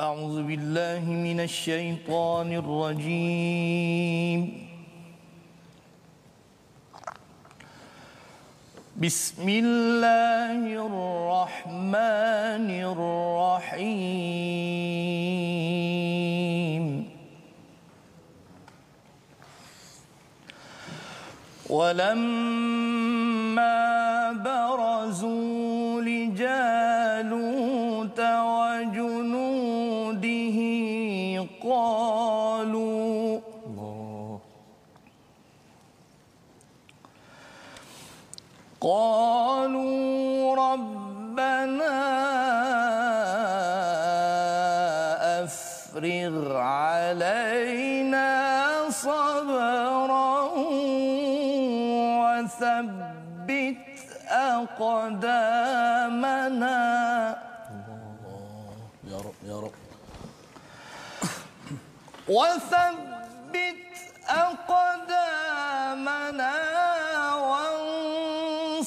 أعوذ بالله من الشيطان الرجيم. بسم الله الرحمن الرحيم. ولما برزوا لجالوت قالوا ربنا أفرغ علينا صبرا وثبت أقدامنا. يا رب يا رب. وثبت أقدامنا.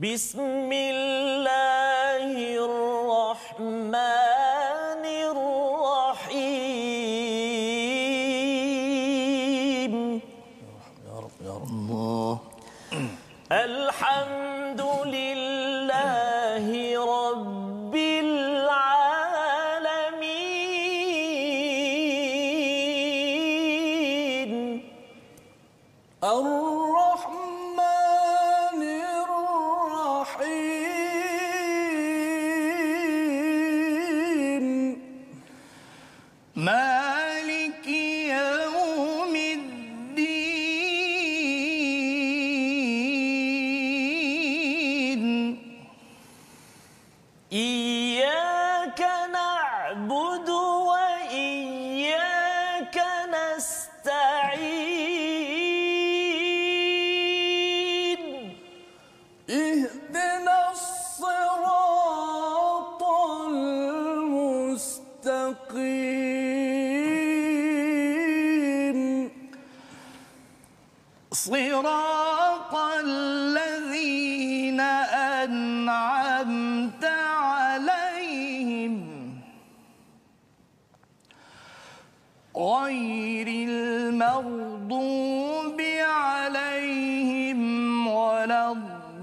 بسم الله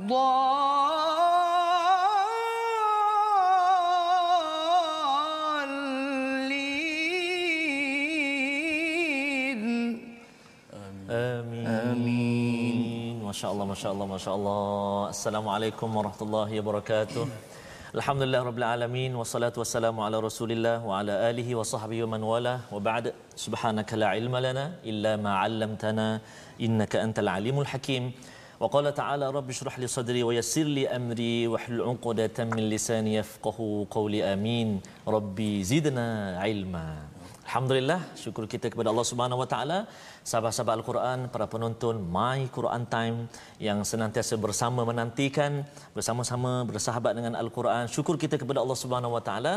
الضالين. آمين. آمين. ما شاء الله ما شاء الله ما شاء الله. السلام عليكم ورحمة الله وبركاته. الحمد لله رب العالمين والصلاة والسلام على رسول الله وعلى آله وصحبه ومن والاه. وبعد سبحانك لا علم لنا إلا ما علمتنا إنك أنت العليم الحكيم. Rabbi syrah li sadri Wa yassir li amri Wa hlul uqdatan min lisani Yafqahu qawli amin Rabbi zidna ilma Alhamdulillah, syukur kita kepada Allah Subhanahu Wa Taala, sahabat-sahabat Al-Quran, para penonton My Quran Time yang senantiasa bersama menantikan, bersama-sama bersahabat dengan Al-Quran. Syukur kita kepada Allah Subhanahu Wa Taala.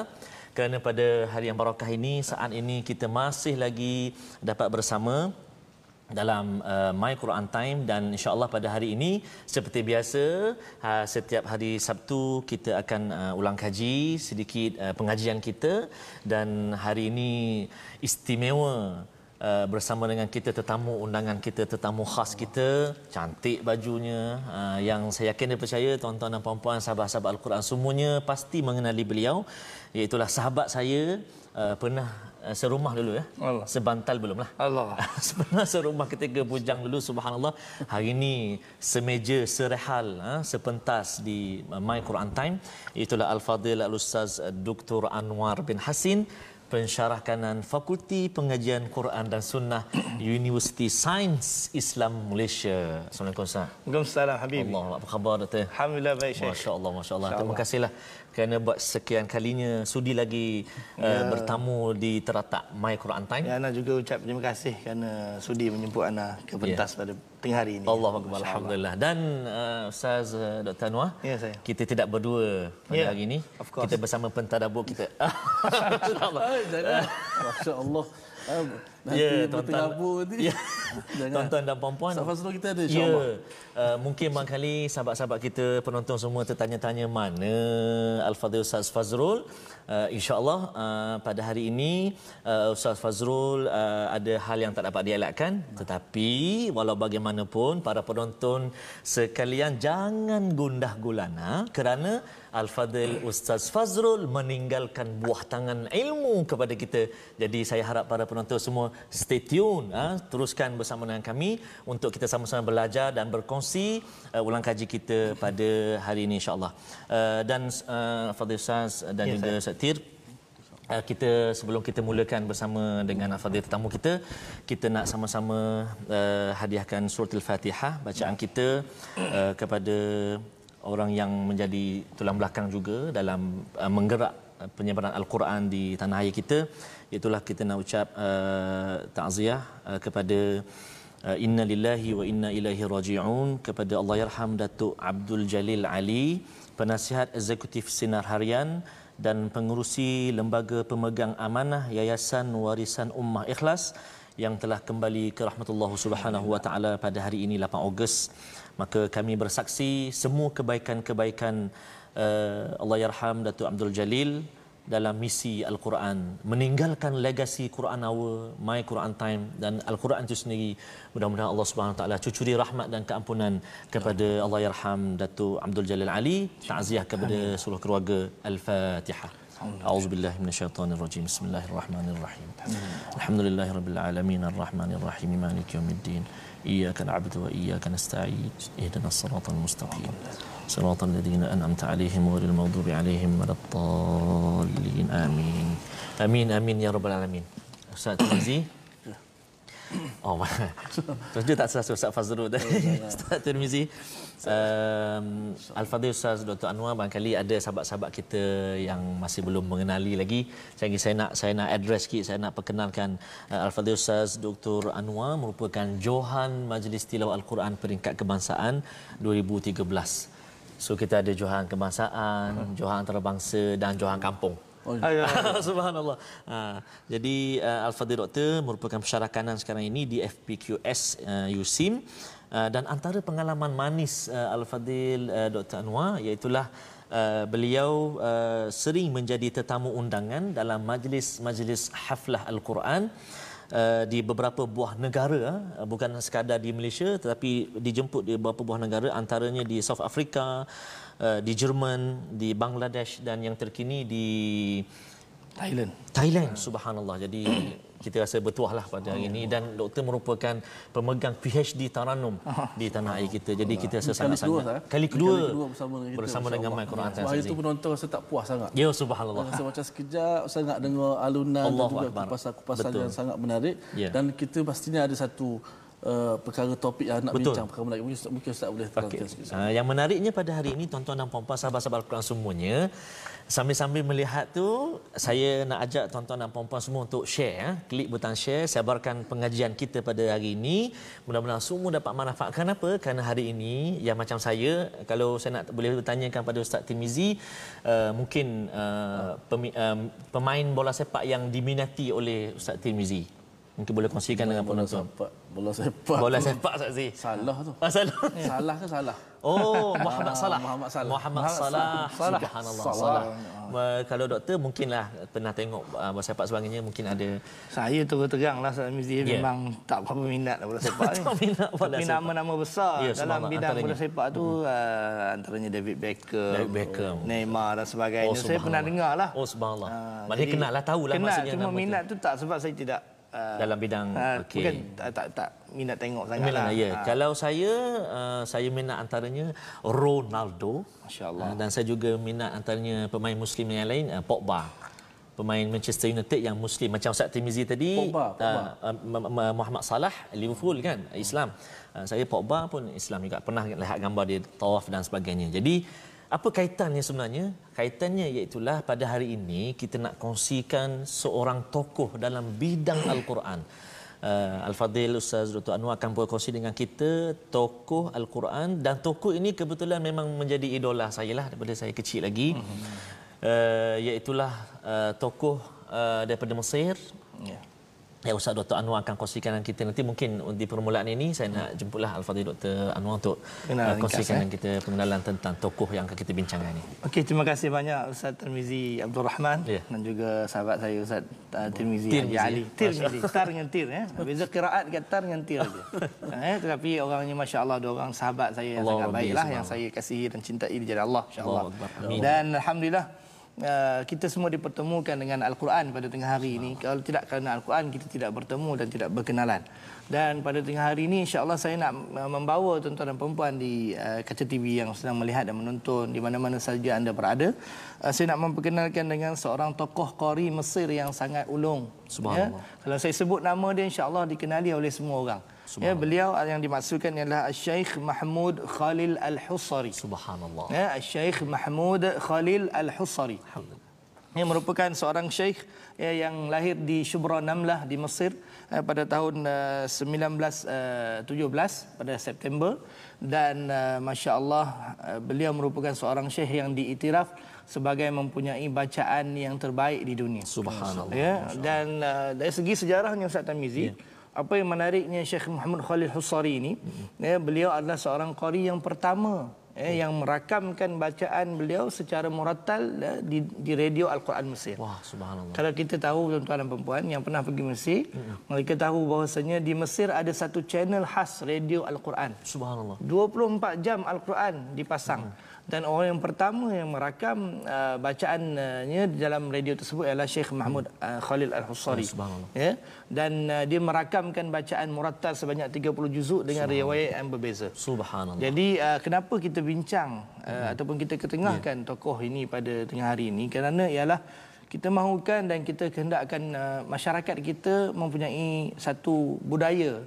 Kerana pada hari yang barakah ini, saat ini kita masih lagi dapat bersama dalam uh, My Quran Time dan insya-Allah pada hari ini seperti biasa uh, setiap hari Sabtu kita akan uh, ulang kaji sedikit uh, pengajian kita dan hari ini istimewa Uh, bersama dengan kita tetamu undangan kita tetamu khas kita cantik bajunya uh, yang saya yakin dan percaya tuan-tuan dan puan-puan sahabat-sahabat al-Quran semuanya pasti mengenali beliau iaitu sahabat saya uh, pernah serumah dulu ya Allah. sebantal belum lah Allah. Sebenarnya serumah ketika bujang dulu subhanallah hari ini semeja serehal ha, sepentas di My Quran Time itulah al-fadil al-ustaz uh, Dr Anwar bin Hasin pensyarah kanan Fakulti Pengajian Quran dan Sunnah Universiti Sains Islam Malaysia. Assalamualaikum Ustaz. Waalaikumsalam Habib. Allah, apa khabar Doktor? Alhamdulillah baik Syekh. Masya Allah, Masya Allah. Masya Terima kasihlah kerana buat sekian kalinya sudi lagi uh, bertamu di teratak My Quran Time. Ya, Ana juga ucap terima kasih kerana sudi menjemput Ana ke pentas pada tengah hari ini. Allah Akbar, Masya Alhamdulillah. Dan uh, Ustaz uh, Dr. Anwar, Ya, saya. kita tidak berdua pada Ya, hari ini. Kita bersama pentadabur kita. InsyaAllah. Ay, Nanti tuan-tuan. berterabur nanti. Jangan. Tuan-tuan dan puan-puan. Ustaz Fazrul kita ada Ya, insyaAllah. uh, mungkin barangkali sahabat-sahabat kita penonton semua tertanya-tanya mana Al-Fadhil Ustaz Fazrul. Uh, InsyaAllah uh, pada hari ini uh, Ustaz Fazrul uh, ada hal yang tak dapat dielakkan. Tetapi walau bagaimanapun para penonton sekalian jangan gundah gulana kerana Al-Fadhil Ustaz Fazrul meninggalkan buah tangan ilmu kepada kita. Jadi saya harap para penonton semua stay tune, ha? teruskan bersama dengan kami untuk kita sama-sama belajar dan berkongsi uh, ulang kaji kita pada hari ini insya-Allah. Uh, dan uh, Fadhil Ustaz dan Ya, juga Ustaz Tir Uh, kita sebelum kita mulakan bersama dengan al-fadhil tetamu kita kita nak sama-sama uh, hadiahkan surah al-Fatihah bacaan kita uh, kepada orang yang menjadi tulang belakang juga dalam uh, menggerak uh, penyebaran al-Quran di tanah air kita itulah kita nak ucap uh, takziah uh, kepada uh, inna lillahi wa inna ilaihi raji'un kepada Allahyarham Datuk Abdul Jalil Ali penasihat eksekutif Sinar Harian dan pengurusi lembaga pemegang amanah Yayasan Warisan Ummah Ikhlas yang telah kembali ke rahmatullah subhanahu wa taala pada hari ini 8 Ogos. Maka kami bersaksi semua kebaikan-kebaikan uh, Allahyarham Datuk Abdul Jalil dalam misi Al-Quran meninggalkan legasi Quran Hour, My Quran Time dan Al-Quran itu sendiri mudah-mudahan Allah Subhanahu Wa Taala cucuri rahmat dan keampunan kepada Allah Yarham Datuk Abdul Jalil Ali takziah kepada seluruh keluarga Al-Fatihah أعوذ بالله من الشيطان الرجيم بسم الله الرحمن الرحيم الحمد لله رب العالمين الرحمن الرحيم مالك يوم الدين إياك نعبد وإياك نستعين. اهدنا الصراط المستقيم. صراط الذين أنعمت عليهم غير المغضوب عليهم ولا الضالين. آمين. آمين آمين يا رب العالمين. Tirmizi Oh, terus dia tak serasa Ustaz Fazrul tadi. Ustaz Tirmizi. Um, Al-Fadhil Ustaz Dr. Anwar barangkali ada sahabat-sahabat kita yang masih belum mengenali lagi. Saya saya nak saya nak address sikit, saya nak perkenalkan uh, Al-Fadhil Ustaz Dr. Anwar merupakan Johan Majlis Tilawah Al-Quran peringkat kebangsaan 2013. So kita ada Johan kebangsaan, Johan antarabangsa dan Johan kampung. Oh, Subhanallah. Ha, jadi uh, Al-Fadhil Doktor merupakan pensyarakanan sekarang ini di FPQS uh, USIM uh, dan antara pengalaman manis uh, Al-Fadhil uh, Dr. Anwar iaitulah uh, beliau uh, sering menjadi tetamu undangan dalam majlis-majlis haflah Al-Quran Uh, di beberapa buah negara uh, bukan sekadar di Malaysia tetapi dijemput di beberapa buah negara antaranya di South Africa uh, di Jerman di Bangladesh dan yang terkini di Thailand. Thailand subhanallah. Jadi kita rasa bertuah lah pada hari ini. Dan doktor merupakan pemegang PhD Taranum di tanah air kita. Jadi kita rasa sangat-sangat. eh? kali kedua Kali kedua bersama dengan kita, bersama dengan Allah. My Quran Sebab hari itu penonton rasa tak puas sangat. ya subhanallah. Rasa macam sekejap saya nak dengar alunan Allahu dan juga kupasan-kupasan yang sangat menarik. Ya. dan kita pastinya ada satu uh, perkara topik yang nak Betul. bincang perkara menarik. Mungkin Ustaz, mungkin Ustaz boleh terangkan sikit. Uh, yang menariknya pada hari ini tuan-tuan dan puan-puan sahabat-sahabat Al-Quran semuanya sambil-sambil melihat tu saya nak ajak tuan-tuan dan puan-puan semua untuk share ya. klik butang share sebarkan pengajian kita pada hari ini mudah-mudahan semua dapat manfaat kenapa kerana hari ini yang macam saya kalau saya nak boleh bertanyakan pada Ustaz Timizi uh, mungkin uh, pemi, um, pemain bola sepak yang diminati oleh Ustaz Timizi mungkin boleh kongsikan dengan Bola penonton sepak, bola sepak. bola sepak Ustaz Zee Salah tu. Masalah. Salah ke salah? Oh, Muhammad Salah. Muhammad Salah. Muhammad Salah. Salah. Subhanallah. Salah. Salah. Ma- Kalau doktor mungkinlah pernah tengok uh, bola sepak sebagainya mungkin ada Saya terus terang lah Ustaz Mizi Ya. memang tak berapa minat lah bola sepak ni. Tak minat bola Tapi sepak. nama-nama besar Ya, dalam bidang antaranya. bola sepak tu uh, antaranya David Beckham, David Beckham. Neymar dan sebagainya. Oh, saya pernah dengar lah. Oh, subhanallah. Ah, Maknanya kenal lah, tahu lah kenal, maksudnya Cuma nama tu. minat tu tak sebab saya tidak uh, Dalam bidang, uh, okey. bukan tak, tak tak minat tengok sangat Milan lah. ya. Ah, Kalau saya uh, saya minat antaranya Ronaldo. Masya-Allah. Uh, dan saya juga minat antaranya pemain muslim yang lain uh, Pogba. Pemain Manchester United yang muslim macam Ustaz Timizi tadi Pogba, Pogba. Uh, uh, Muhammad Salah Liverpool kan Islam. Uh, saya Pogba pun Islam juga pernah lihat gambar dia tawaf dan sebagainya. Jadi apa kaitannya sebenarnya? Kaitannya iaitulah pada hari ini kita nak kongsikan seorang tokoh dalam bidang Al-Quran. Uh, Al-Fadhil Ustaz Dr. Anwar akan berkongsi dengan kita tokoh Al-Quran dan tokoh ini kebetulan memang menjadi idola saya lah daripada saya kecil lagi. Uh, iaitulah uh, tokoh uh, daripada Mesir. Ya. Ya Ustaz Dr. Anwar akan kongsikan dengan kita nanti mungkin di permulaan ini saya nak jemputlah Al-Fadhil Dr. Anwar untuk uh, Kenalan ringkas, kongsikan eh. dengan kita pengenalan tentang tokoh yang akan kita bincangkan ini. Okey, terima kasih banyak Ustaz Tirmizi Abdul Rahman Ya. dan juga sahabat saya Ustaz uh, Tirmizi Tirmizi, Haji Ali. ya. Tirmizi, tar dengan tir eh. Beza qiraat dengan tar dengan tir aja. eh tetapi orangnya masya-Allah dua orang sahabat saya yang Allah sangat baiklah yang saya kasihi dan cintai di jalan Allah insya-Allah. Amin. Dan alhamdulillah Uh, kita semua dipertemukan dengan Al-Quran pada tengah hari ini. Kalau tidak kerana Al-Quran, kita tidak bertemu dan tidak berkenalan. Dan pada tengah hari ini, insya-Allah saya nak uh, membawa tuan-tuan dan perempuan di uh, kaca TV yang sedang melihat dan menonton di mana-mana saja anda berada. Uh, saya nak memperkenalkan dengan seorang tokoh qari Mesir yang sangat ulung. Subhanallah. Kalau saya sebut nama dia, insya-Allah dikenali oleh semua orang. Ya, beliau yang dimaksudkan ialah Syekh Mahmud Khalil Al-Husari. Subhanallah. Ya, Syekh Mahmud Khalil Al-Husari. Yang merupakan seorang syekh ya, yang lahir di Shubra Namlah di Mesir eh, pada tahun uh, 1917 pada September dan uh, masya-Allah uh, beliau merupakan seorang syekh yang diiktiraf sebagai mempunyai bacaan yang terbaik di dunia. Subhanallah. Ya, dan uh, dari segi sejarahnya Ustaz Tamizi, apa yang menariknya Syekh Muhammad Khalil Husari ini, ya, beliau adalah seorang qari yang pertama ya, yang merakamkan bacaan beliau secara murattal ya, di, di radio Al-Quran Mesir. Wah, subhanallah. Kalau kita tahu tuan-tuan dan perempuan yang pernah pergi Mesir, mereka tahu bahawasanya di Mesir ada satu channel khas radio Al-Quran. Subhanallah. 24 jam Al-Quran dipasang. Dan orang yang pertama yang merakam uh, bacaannya di dalam radio tersebut ialah Syekh Mahmud uh, Khalil. Subhanallah. Ya. Dan uh, dia merakamkan bacaan murattal sebanyak 30 juzuk dengan riwayat yang berbeza. Subhanallah. Jadi uh, kenapa kita bincang uh, ataupun kita ketengahkan tokoh ini pada tengah hari ini kerana ialah kita mahukan dan kita kehendakkan uh, masyarakat kita mempunyai satu budaya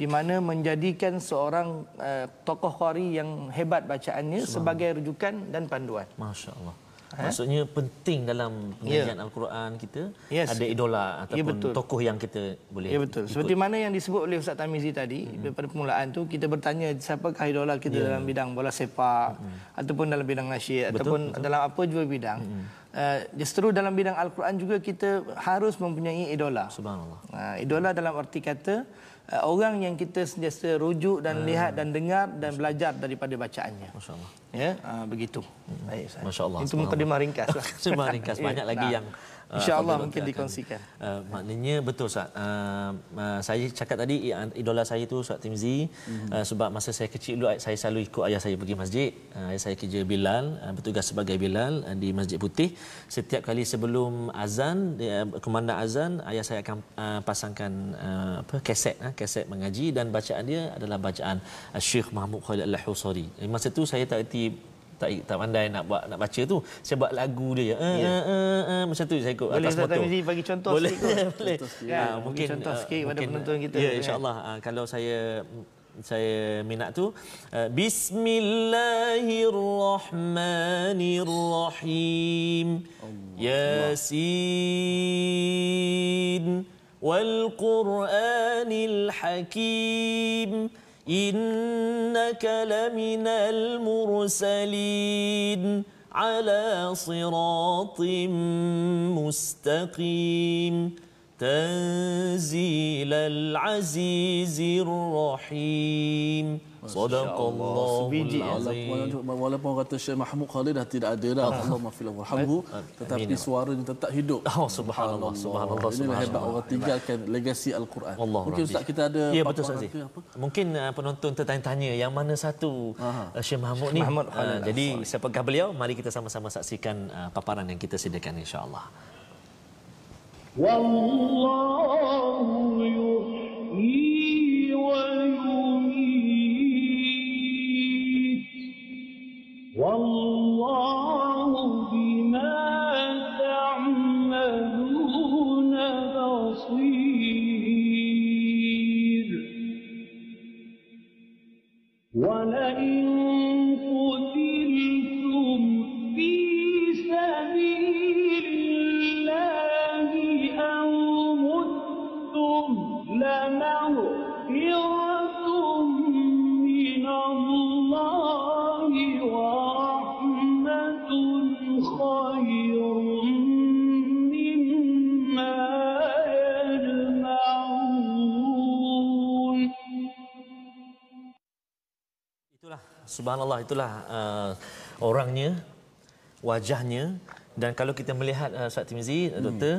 di mana menjadikan seorang uh, tokoh qari yang hebat bacaannya sebagai rujukan dan panduan. Masya Allah. Maksudnya penting dalam pengajian Al-Quran kita Yes. ada idola ataupun betul. tokoh yang kita boleh Ya betul. Seperti mana yang disebut oleh Ustaz Tamizi tadi hmm. pada permulaan tu kita bertanya siapakah idola kita dalam bidang bola sepak hmm. ataupun dalam bidang nasyid ataupun betul. dalam apa jua bidang. Hmm. Uh, justru dalam bidang Al-Quran juga kita harus mempunyai idola. Subhanallah. Uh, idola dalam arti kata uh, orang yang kita sentiasa rujuk dan lihat dan dengar dan belajar daripada bacaannya. Masya Allah. Ya, uh, begitu. Baik, Ustaz. Masya Allah, Itu mukadimah ringkas lah. Cuma ringkas Ya, banyak lagi nah. yang InsyaAllah Fadil mungkin dikongsikan. Uh, maknanya betul Ustaz. Uh, uh, saya cakap tadi idola saya tu Ustaz Timzi Mhm. uh, sebab masa saya kecil dulu saya selalu ikut ayah saya pergi masjid. Uh, ayah saya kerja Bilal, uh, bertugas sebagai Bilal uh, di Masjid Putih. Setiap kali sebelum azan, dia, kumandang azan, ayah saya akan uh, pasangkan uh, apa kaset uh, kaset mengaji dan bacaan dia adalah bacaan uh, Syekh Mahmud Khalid Al-Husari. Masa tu saya tak reti tak tak pandai nak buat nak baca tu saya buat lagu dia. Uh, Ya. uh, uh, uh, macam tu saya ikut Boleh atas motor. Tamizi bagi contoh boleh sikit kot? boleh. Ya, Ah, bagi mungkin contoh ah, sikit kepada mungkin, penonton kita. ya insyaallah. Ah, kalau saya saya minat tu ah, Bismillahirrahmanirrahim. Yasin. Wal Qur'anil Hakim إنك لمن المرسلين على صراط مستقيم. تنزيل العزيز الرحيم. Sadaqallah azim. walaupun, walaupun kata Syekh Mahmud Khalid dah tidak ada dah ah. Allah mafilah warhamhu Tetapi Amin. suara ni tetap hidup. Oh, Subhanallah Subhanallah. Ini hebat orang tinggalkan legasi Al-Quran. Allah Mungkin Ustaz kita ada Ya betul Ustaz Mungkin uh, penonton tertanya-tanya Yang mana satu uh, Syekh Mahmud ni? Mahmud uh, Jadi siapakah beliau? Mari kita sama-sama saksikan uh, paparan yang kita sediakan insyaAllah. Wallahu yuhyi والله بما تعملون بصير. ولئن Subhanallah itulah uh, orangnya, wajahnya dan kalau kita melihat uh, Ustaz Timizi, hmm. doktor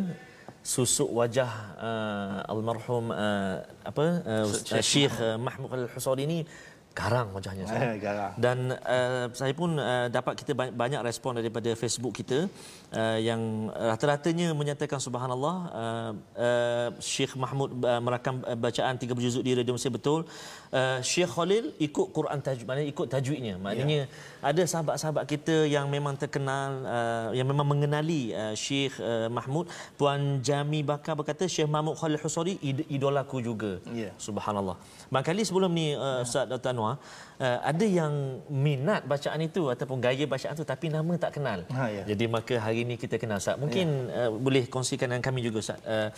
susuk wajah uh, almarhum uh, apa uh, Syekh uh, Mahmud Al-Husari ini garang wajahnya saya. Eh, garang. Dan uh, saya pun uh, dapat kita banyak, banyak respon daripada Facebook kita uh, yang rata-ratanya menyatakan subhanallah uh, uh, Syekh Mahmud uh, merakam uh, bacaan 30 juzuk di Radio Mesir betul. Uh, Syekh Khalil ikut Quran tajwid maknanya ikut tajwidnya. Maknanya ya. ada sahabat-sahabat kita yang memang terkenal uh, yang memang mengenali uh, Syekh uh, Mahmud Puan Jami Bakar berkata Syekh Mahmud Khalil Husari id- idolaku juga. Ya. Subhanallah. Barangkali sebelum ni uh, Ustaz Dr. Anwar, uh, ada yang minat bacaan itu ataupun gaya bacaan itu tapi nama tak kenal. Ha, ya. Jadi maka hari ini kita kenal Ustaz. Mungkin uh, boleh kongsikan dengan kami juga Ustaz. Uh,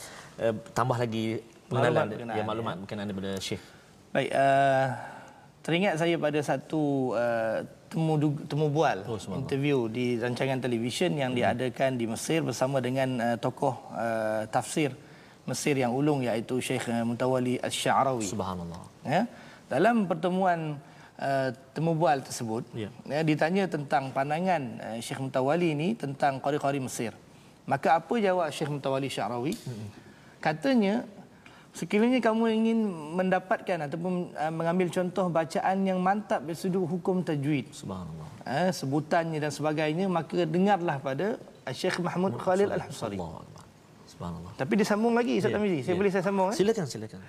uh, tambah lagi pengenalan Maklumat ya maklumat berkenaan daripada Syekh. Baik, uh, teringat saya pada satu uh, temu temu bual Oh, interview di rancangan televisyen yang diadakan di Mesir bersama dengan uh, tokoh uh, tafsir Mesir yang ulung iaitu Syekh Muntawali Asy-Sya'rawi. Subhanallah. Ya. Dalam pertemuan uh, temu bual tersebut, Ya. ya. ditanya tentang pandangan uh, Syekh Mutawali ini tentang qari-qari Mesir. Maka apa jawab Syekh Mutawali Syarawi? Katanya, sekiranya kamu ingin mendapatkan ataupun uh, mengambil contoh bacaan yang mantap dari sudut hukum tajwid, Subhanallah. uh, sebutannya dan sebagainya, maka dengarlah pada Syekh Mahmud Khalil Al-Husari. Akbar. Subhanallah. Tapi dia sambung lagi, Ustaz Ya, Tamizi. Saya ya. boleh saya sambung? Eh? Silakan silakan.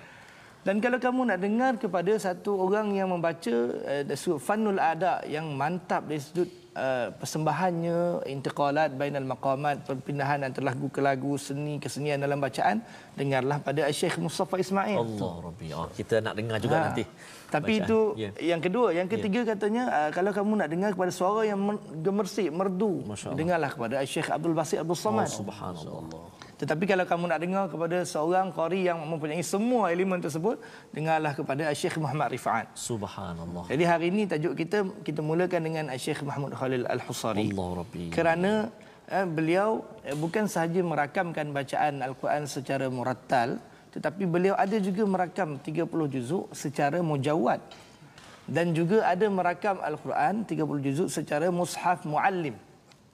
Dan kalau kamu nak dengar kepada satu orang yang membaca uh, dari sudut Fannul Ada yang mantap dari sudut uh, persembahannya, intiqalat bainal maqamat, perpindahan antara lagu ke lagu, seni kesenian dalam bacaan, dengarlah pada Syekh Mustafa Ismail. Allah Rabbi. Oh, kita nak dengar juga Ha. nanti. Tapi bacaan. itu Ya. yang kedua, yang ketiga katanya uh, kalau kamu nak dengar kepada suara yang gemersik, merdu, dengarlah kepada Syekh Abdul Basit Abdul Samad. Oh, subhanallah. Tetapi kalau kamu nak dengar kepada seorang qari yang mempunyai semua elemen tersebut, dengarlah kepada Syekh Muhammad Rifa'at. Subhanallah. Jadi hari ini tajuk kita kita mulakan dengan Syekh Mahmud Khalil Al-Husari. Allah Rabbi. Kerana eh, beliau eh, bukan sahaja merakamkan bacaan Al-Quran secara murattal tetapi beliau ada juga merakam 30 juzuk secara mujawad dan juga ada merakam Al-Quran 30 juzuk secara mushaf muallim.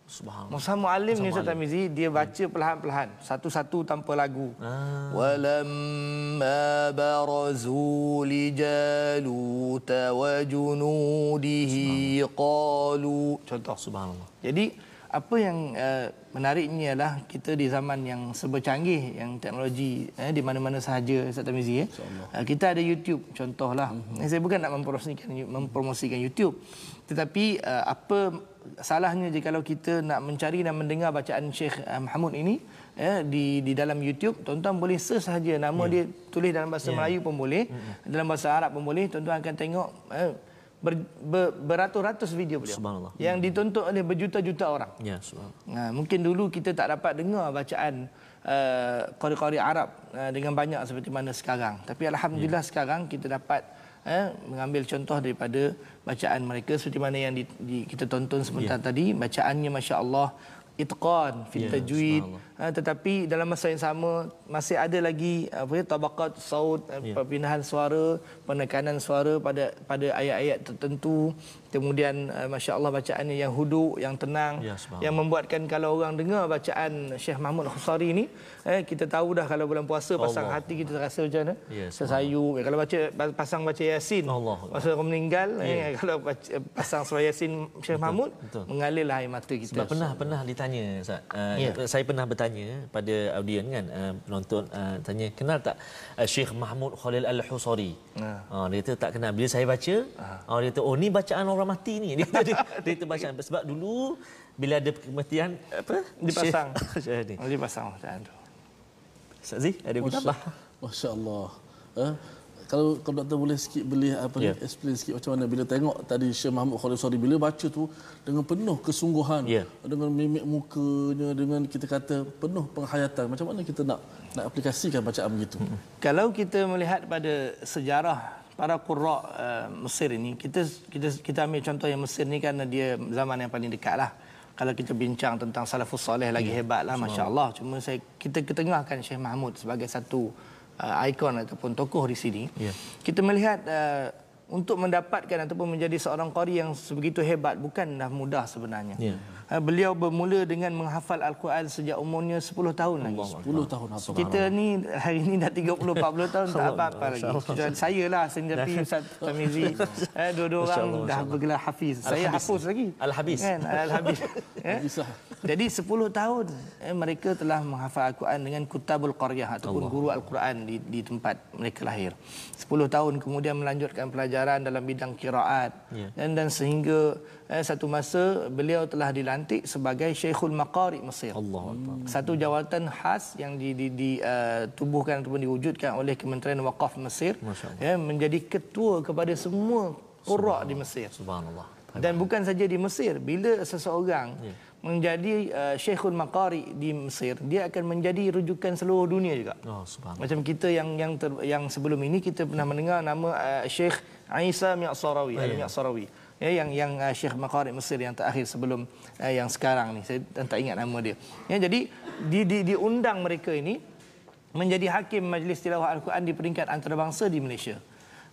Subhanallah. Mushaf muallim ni Ustaz Tamizi dia baca perlahan-lahan satu-satu tanpa lagu. Ah. Walamma barazu li Jalut wa junudihi qalu contoh Subhanallah. jadi apa yang uh, menariknya ialah kita di zaman yang serba canggih yang teknologi eh, di mana-mana sahaja Ustaz Tamizi eh. Uh, kita ada YouTube contohlah. Mm-hmm. Saya bukan nak mempromosikan mempromosikan YouTube. Tetapi uh, apa salahnya jika kalau kita nak mencari dan mendengar bacaan Syekh uh, Mahmud ini eh, di di dalam YouTube. Tuan-tuan boleh search sahaja nama dia tulis dalam bahasa Melayu pun boleh. Dalam bahasa Arab pun boleh. Tuan-tuan akan tengok eh, ber, ber, beratus-ratus video beliau Subhanallah. yang ditonton oleh berjuta-juta orang. Ya, subhanallah. Nah, mungkin dulu kita tak dapat dengar bacaan uh, qari-qari Arab uh, dengan banyak seperti mana sekarang. Tapi alhamdulillah yeah. sekarang kita dapat uh, mengambil contoh daripada bacaan mereka seperti mana yang di, di, kita tonton sebentar yeah. tadi. Bacaannya masya-Allah itqan fi Ya, tajwid. Ha, tetapi dalam masa yang sama masih ada lagi apa ya tabaqat saut Ya. perpindahan suara penekanan suara pada pada ayat-ayat tertentu kemudian uh, masya-Allah bacaannya yang hudu yang tenang Ya, yang membuatkan kalau orang dengar bacaan Syekh Mahmud Khusari ni eh kita tahu dah kalau bulan puasa pasang Allah. hati kita rasa macam mana Ya, tersayu eh, kalau baca pasang baca yasin Allah. masa orang meninggal Ya. eh, kalau baca, pasang surah yasin Syekh Mahmud betul. mengalirlah air mata kita Sebab pernah pernah ditanya Ustaz. Uh, Ya. saya pernah bertanya pada audien kan uh, penonton uh, tanya kenal tak uh, Syekh Mahmud Khalil Al-Husari. Ha. Uh, dia kata tak kenal. Bila saya baca, uh, dia kata oh ni bacaan orang mati ni. Dia kata dia, dia kata bacaan sebab dulu bila ada kematian apa dipasang Syekh ni. Dipasang bacaan tu Ustaz Zee ada Masya? Masya Allah. Eh? Kalau kalau doktor boleh sikit boleh apa Ya. yeah. explain sikit macam mana bila tengok tadi Syekh Mahmud Khalil Sari bila baca tu dengan penuh kesungguhan Ya. dengan mimik mukanya dengan kita kata penuh penghayatan macam mana kita nak nak aplikasikan bacaan begitu Kalau kita melihat pada sejarah para qurra uh, Mesir ini, kita kita kita ambil contoh yang Mesir ni kerana dia zaman yang paling dekat lah. Kalau kita bincang tentang salafus soleh lagi hebat lah, masya-Allah. Cuma saya kita ketengahkan Syekh Mahmud sebagai satu uh, ikon ataupun tokoh di sini. Ya. Kita melihat uh, untuk mendapatkan ataupun menjadi seorang qari yang sebegitu hebat bukanlah mudah sebenarnya. Ya. Ha, Beliau bermula dengan menghafal Al-Quran sejak umurnya 10 tahun lagi. 10 tahun apa? Kita ni hari ni dah 30 40 tahun tak apa-apa lagi. Kecuali saya lah sendiri Ustaz Tamizi. Eh dua-dua orang Allah, dah bergelar hafiz. Saya hafuz lagi. Al-Habis. Kan? Al-Habis. eh? Habislah. Jadi 10 tahun eh, mereka telah menghafal Al-Quran dengan kutabul qaryah ataupun guru Al-Quran di, di tempat mereka lahir. 10 tahun kemudian melanjutkan pelajaran dalam bidang kiraat Ya. dan dan sehingga eh, satu masa beliau telah dilantik sebagai Syekhul Maqari Mesir. Allah Akbar. Satu jawatan khas yang di, di, di uh, tubuhkan ataupun diwujudkan oleh Kementerian Wakaf Mesir ya, menjadi ketua kepada semua qurra di Mesir. Subhanallah. Dan bukan saja di Mesir, bila seseorang Ya. menjadi uh, Syekhul Maqari di Mesir, dia akan menjadi rujukan seluruh dunia juga. Oh, subhanallah. Macam kita yang yang ter, yang sebelum ini kita pernah mendengar nama uh, Syekh Isa Mi'sarawi, Ya. Al-Mi'sarawi. Ya, yang yang uh, Syekh Maqari Mesir yang terakhir sebelum uh, yang sekarang ni. Saya tak ingat nama dia. Ya, jadi di, di diundang mereka ini menjadi hakim majlis tilawah Al-Quran di peringkat antarabangsa di Malaysia.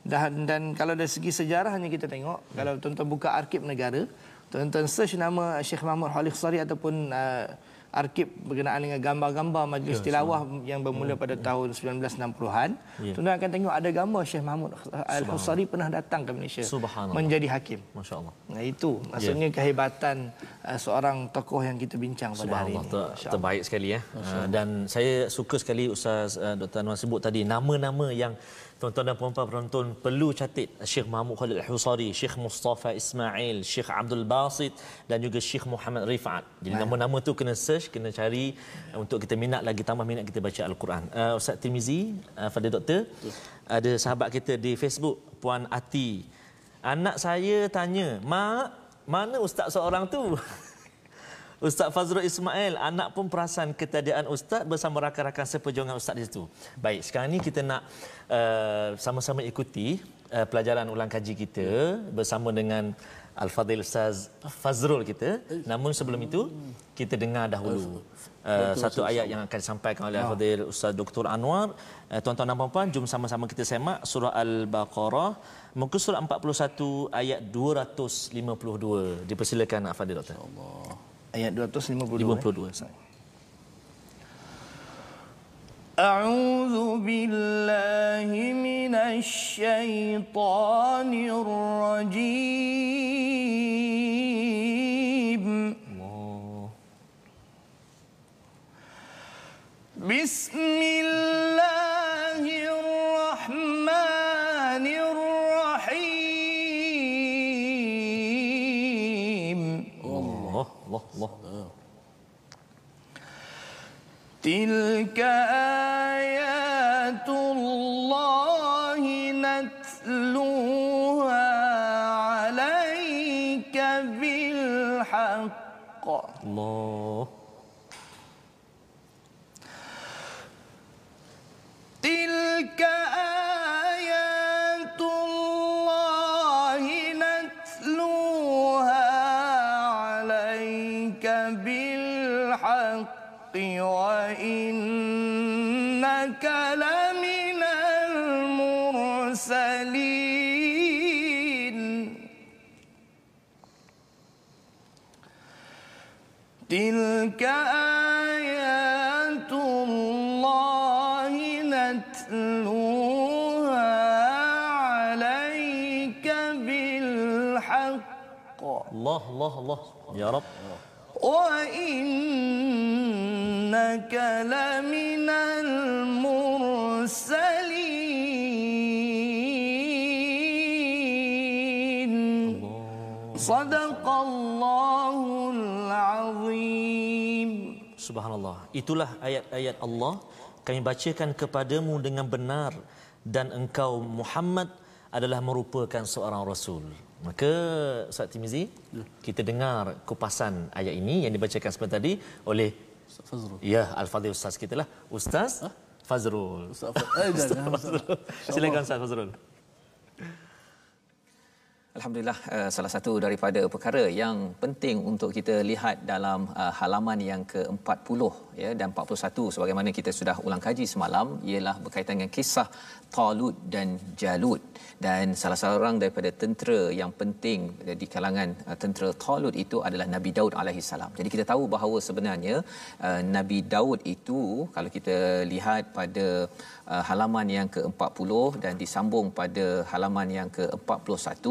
Dan, dan kalau dari segi sejarahnya kita tengok, kalau tuan-tuan buka arkib negara, tuan-tuan search nama Syekh Mahmud Khalid Sari ataupun uh, arkib berkenaan dengan gambar-gambar majlis Ya, tilawah yang bermula pada tahun 1960-an, Ya. tuan-tuan akan tengok ada gambar Syekh Mahmud Al-Husari pernah datang ke Malaysia menjadi hakim. Masya Allah. Nah itu maksudnya kehebatan uh, seorang tokoh yang kita bincang pada hari ini. ter, terbaik sekali ya. Uh, dan saya suka sekali Ustaz uh, Dr. Anwar sebut tadi nama-nama yang tuan-tuan dan puan-puan penonton perlu catat Syekh Mahmud Khalid Al-Husari, Syekh Mustafa Ismail, Syekh Abdul Basit dan juga Syekh Muhammad Rifat. Jadi nama-nama tu kena search, kena cari uh, untuk kita minat lagi tambah minat kita baca Al-Quran. Uh, Ustaz Timizi, uh, Fadil Doktor, ada sahabat kita di Facebook Puan Ati. Anak saya tanya, "Mak, mana ustaz seorang tu?" Ustaz Fazrul Ismail, anak pun perasan ketiadaan ustaz bersama rakan-rakan seperjuangan ustaz di situ. Baik, sekarang ni kita nak uh, sama-sama ikuti uh, pelajaran ulang kaji kita bersama dengan Al-Fadhil Ustaz Fazrul kita. Namun sebelum itu, kita dengar dahulu uh, satu ayat yang akan disampaikan oleh Al-Fadhil Ustaz Dr. Anwar. Uh, tuan-tuan dan puan-puan, jom sama-sama kita semak surah Al-Baqarah muka surat 41 ayat 252. Dipersilakan Al-Fadhil Doktor Ayat 252. 52. Ustaz. أعوذ بالله من الشيطان الرجيم بسم الله تلك آيات Allah, Allah, Allah. Ya Rab. وإنك لمن المرسلين صدق الله العظيم Subhanallah. Itulah ayat-ayat Allah kami bacakan kepadamu dengan benar dan engkau Muhammad adalah merupakan seorang rasul. Maka Ustaz Timizi, kita dengar kupasan ayat ini yang dibacakan sebentar tadi oleh Ustaz Fazrul. ya Al-Fadhil Ustaz kita lah, Ustaz Fazrul. Ustaz Fazrul. Eh. Fazrul. Silakan Ustaz Fazrul. Alhamdulillah uh, salah satu daripada perkara yang penting untuk kita lihat dalam uh, halaman yang ke-40 ya dan 41 sebagaimana kita sudah ulang kaji semalam ialah berkaitan dengan kisah Talut dan Jalut dan salah seorang daripada tentera yang penting di kalangan uh, tentera Talut itu adalah Nabi Daud alaihi salam. Jadi kita tahu bahawa sebenarnya uh, Nabi Daud itu kalau kita lihat pada halaman yang ke-40 dan disambung pada halaman yang ke-41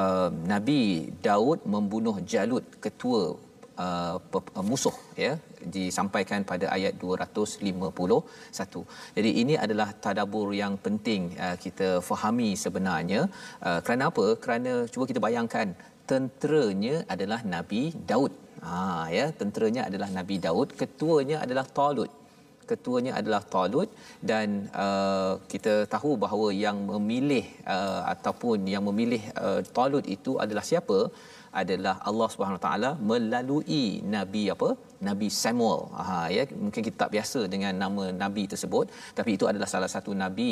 uh, Nabi Daud membunuh Jalut ketua uh, uh, musuh ya disampaikan pada ayat 251. Jadi ini adalah tadabbur yang penting uh, kita fahami sebenarnya uh, kerana apa? Kerana cuba kita bayangkan tenteranya adalah Nabi Daud. Ha ya, tenteranya adalah Nabi Daud, ketuanya adalah Talut ketuanya adalah Talut dan uh, kita tahu bahawa yang memilih uh, ataupun yang memilih uh, Talut itu adalah siapa adalah Allah Subhanahu Wa Taala melalui nabi apa Nabi Samuel. Ha ya mungkin kita tak biasa dengan nama nabi tersebut tapi itu adalah salah satu nabi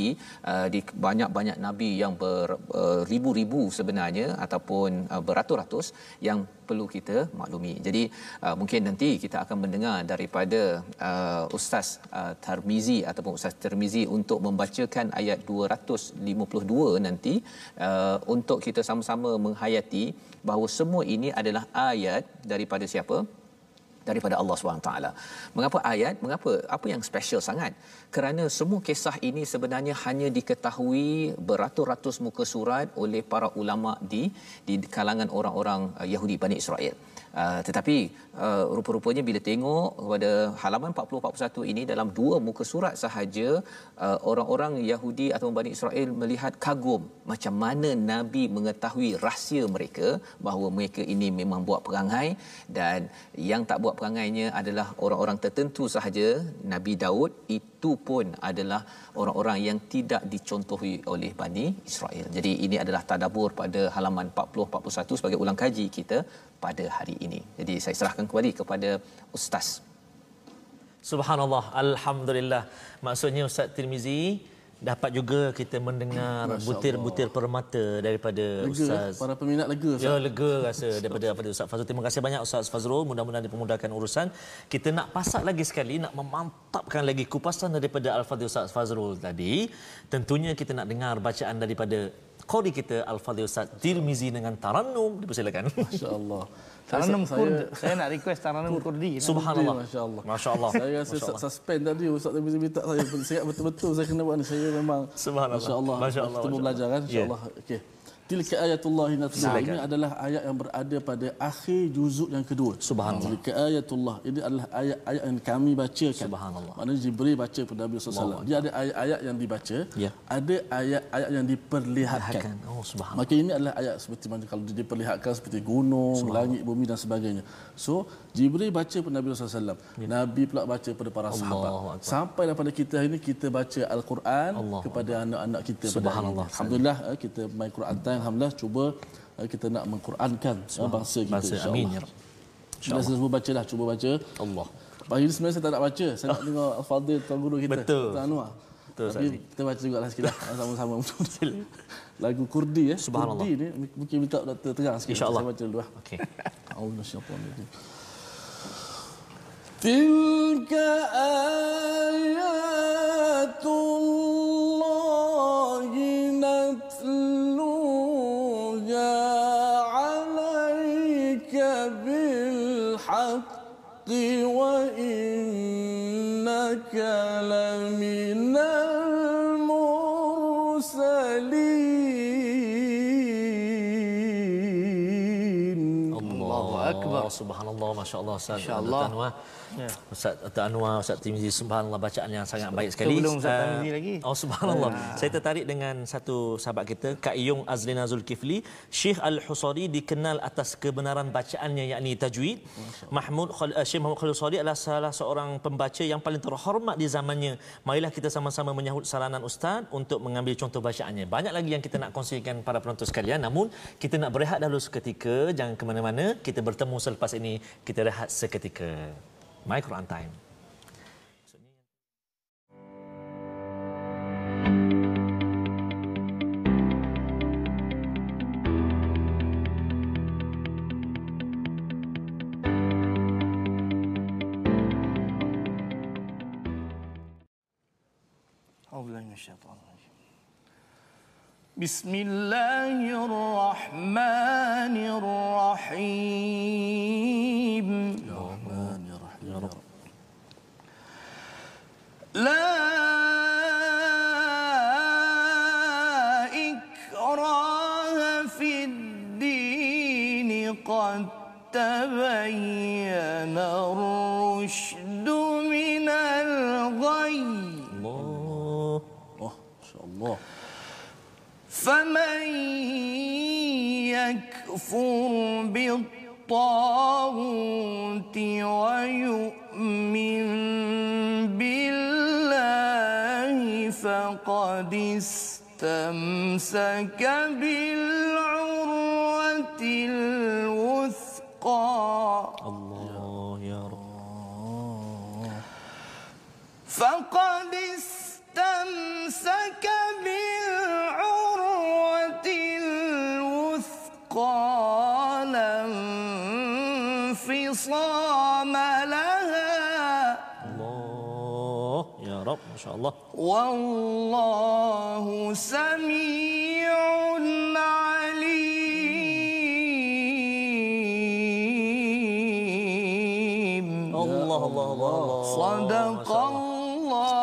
uh, di banyak-banyak nabi yang beribu-ribu uh, sebenarnya ataupun uh, beratus-ratus yang perlu kita maklumi. Jadi uh, mungkin nanti kita akan mendengar daripada uh, Ustaz uh, Tarmizi ataupun Ustaz Tarmizi untuk membacakan ayat 252 nanti uh, untuk kita sama-sama menghayati bahawa semua ini adalah ayat daripada siapa? Daripada Allah SWT. Mengapa ayat? Mengapa? Apa yang special sangat? Kerana semua kisah ini sebenarnya hanya diketahui beratus-ratus muka surat oleh para ulama di di kalangan orang-orang uh, Yahudi Bani Israel. Uh, tetapi uh, rupa-rupanya bila tengok pada halaman 40-41 ini dalam dua muka surat sahaja uh, orang-orang Yahudi atau Bani Israel melihat kagum macam mana Nabi mengetahui rahsia mereka bahawa mereka ini memang buat perangai dan yang tak buat perangainya adalah orang-orang tertentu sahaja Nabi Daud itu pun adalah orang-orang yang tidak dicontohi oleh Bani Israel. Jadi ini adalah tadabur pada halaman 40-41 sebagai ulang kaji kita pada hari ini. Jadi saya serahkan kembali kepada Ustaz. Subhanallah, Alhamdulillah. Maksudnya Ustaz Tirmizi dapat juga kita mendengar butir-butir permata daripada Lega, Ustaz. para peminat lega. Ya lega rasa daripada daripada Ustaz Fazrul. Terima kasih banyak Ustaz Fazrul. Mudah-mudahan dipermudahkan urusan. Kita nak pasak lagi sekali, nak memantapkan lagi kupasan daripada Al-Fadhil Ustaz Fazrul tadi. Tentunya kita nak dengar bacaan daripada qori kita Al-Fadhil Ustaz Tirmizi dengan Tarannum. Dipersilakan. Masya-Allah. Taranum Saya-. Saya nak request Taranum Kurdi. Subhanallah. Masya-Allah. Masya-Allah. Saya rasa Masya-Allah. suspend tadi Ustaz Tabizi minta saya siap betul-betul saya kena buat ni. Saya memang Subhanallah. Masya-Allah. Masya-Allah, Kita Masya-Allah. belajar kan Ya. insya-Allah. Okey. Tilka ayatullah. Silakan. Ini adalah ayat yang berada pada akhir juzuk yang kedua. Subhanallah. Tilka ayatullah. Ini adalah ayat-ayat yang kami bacakan. Subhanallah. Maknanya Jibril baca kepada Nabi SAW. Dia ada ayat-ayat yang dibaca. Ya. Ada ayat-ayat yang diperlihatkan. Lihatkan. Oh subhanallah. Maka ini adalah ayat seperti mana kalau dia diperlihatkan seperti gunung, langit, bumi dan sebagainya. So, Jibril baca kepada Nabi SAW. Nabi pula baca kepada para sahabat. Ya. Akbar. Sampai pada kita hari ini kita baca Al-Quran Allahu kepada anak-anak kita. Subhanallah. Alhamdulillah eh, kita main Quran time Alhamdulillah cuba eh, kita nak mengqurankan eh, bangsa kita Bangsa. insya-Allah. Amin, ya Rab. Kita semua baca lah, cuba baca. Allah. Pagi ni sebenarnya saya tak nak baca. Saya nak dengar Al-Fadhil Tuan Guru kita. Betul. Tuan Anwar. Betul, Tapi Ustaz. kita baca juga lah sikit lah. Sama-sama. Lagu Kurdi ya. Subhanallah. Kurdi ni mungkin minta Dr. Terang sikit. InsyaAllah. Saya baca dulu lah. Okey. أعوذ من الشيطان الرجيم تلك آيات الله نتلوها عليك بالحق وإنك لمن المرسلين. الله أكبر. سبحان الله ما شاء الله أستاذ إن الله. Anwar. Ustaz Dr. Anwar, Ustaz Timizi subhanallah bacaan yang sangat baik sekali. belum Ustaz Ah, Tamizi lagi. Oh subhanallah. Saya tertarik dengan satu sahabat kita Kak Iyung Azlina Zulkifli, Syekh Al-Husari dikenal atas kebenaran bacaannya yakni tajwid. Mahmud Khal, uh, Syekh Muhammad Khalil Sari adalah salah seorang pembaca yang paling terhormat di zamannya. Marilah kita sama-sama menyahut saranan ustaz untuk mengambil contoh bacaannya. Banyak lagi yang kita nak kongsikan para penonton sekalian namun kita nak berehat dahulu seketika jangan ke mana-mana kita bertemu selepas ini kita rehat seketika My Quran Time. بسم الله الرحمن الرحيم لا إكراه في الدين قد تبين الرشد من الغي Allah. Oh, insya-Allah. فمن يكفر بالطاغوت ويؤمن فقد استمسك بالعروة الوثقى Allah ya Rabb. فقد استمسك بالعروة شاء الله والله سميع عليم الله الله الله, صدق الله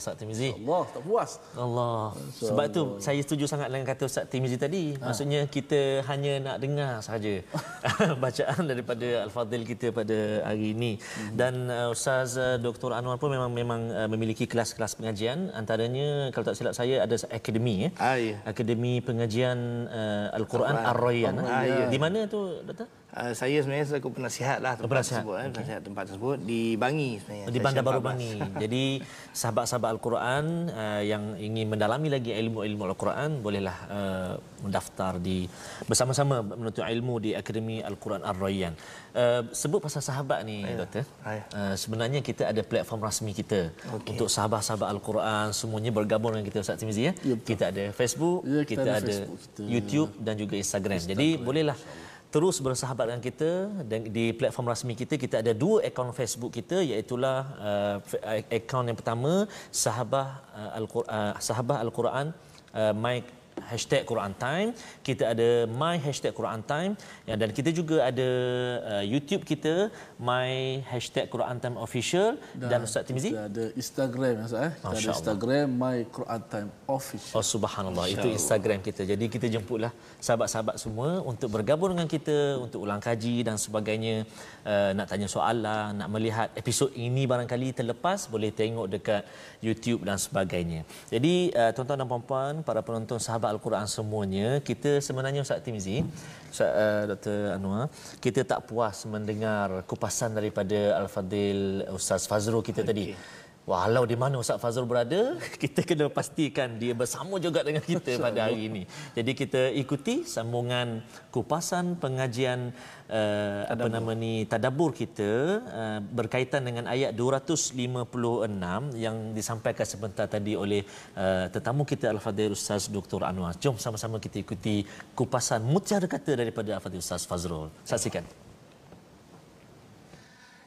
Ustaz Tirmizi. Allah tak puas. Allah. Sebab tu saya setuju sangat dengan kata Ustaz Tirmizi tadi. Maksudnya kita hanya nak dengar sahaja bacaan daripada Al-Fadhil kita pada hari ini. Dan uh, Ustaz uh, Dr. Anwar pun memang memang uh, memiliki kelas-kelas pengajian. Antaranya kalau tak silap saya ada akademi ya. Ah, ya. Akademi pengajian uh, Al-Quran Ar-Rayyan. Ah, ya. Di mana tu Doktor? Uh, saya sebenarnya selaku penasihat lah tempat Penasihat. tersebut, eh, penasihat tempat tersebut di Bangi sebenarnya. di Saya Bandar Baru. Bangi. Jadi sahabat-sahabat Al-Quran uh, yang ingin mendalami lagi ilmu-ilmu Al-Quran bolehlah uh, mendaftar di bersama-sama menuntut ilmu di Akademi Al-Quran Ar-Rayyan. Uh, sebut pasal sahabat ni doktor. Ayah. Uh, sebenarnya kita ada platform rasmi kita Okey. untuk sahabat-sahabat Al-Quran semuanya bergabung dengan kita Ustaz Timizi ya. Ya, betul. kita ada Facebook, Ya, kita, kita ada ada Facebook, kita- YouTube dan juga Instagram. Jadi bolehlah terus bersahabat dengan kita dan di platform rasmi kita kita ada dua akaun Facebook kita iaitu uh, akaun yang pertama sahabah uh, al-Quran uh, sahabah al-Quran uh, my hashtag Quran Time kita ada my hashtag Quran Time ya, dan kita juga ada uh, YouTube kita my hashtag Quran Time official dan, dan Ustaz Timizi Kita ada Instagram ya Ustaz eh. Kita Masya ada Allah. Instagram My Quran Time Official. Oh subhanallah itu Instagram kita. Jadi kita jemputlah sahabat-sahabat semua untuk bergabung dengan kita untuk ulang kaji dan sebagainya. Uh, nak tanya soalan, nak melihat episod ini barangkali terlepas boleh tengok dekat YouTube dan sebagainya. Jadi uh, tuan-tuan dan puan-puan, para penonton sahabat Al-Quran semuanya, kita sebenarnya Ustaz Timizi, Ustaz uh, Dr. Anwar, kita tak puas mendengar kupasan daripada Al-Fadil Ustaz Fazrul kita okay. tadi. Walau di mana Ustaz Fazrul berada, kita kena pastikan dia bersama juga dengan kita pada hari ini. Jadi kita ikuti sambungan kupasan pengajian uh, apa nama ni tadabbur kita uh, berkaitan dengan ayat 256 yang disampaikan sebentar tadi oleh uh, tetamu kita Al-Fadhil Ustaz Dr. Anwar. Jom sama-sama kita ikuti kupasan mutiara kata daripada Al-Fadhil Ustaz Fazrul. Saksikan.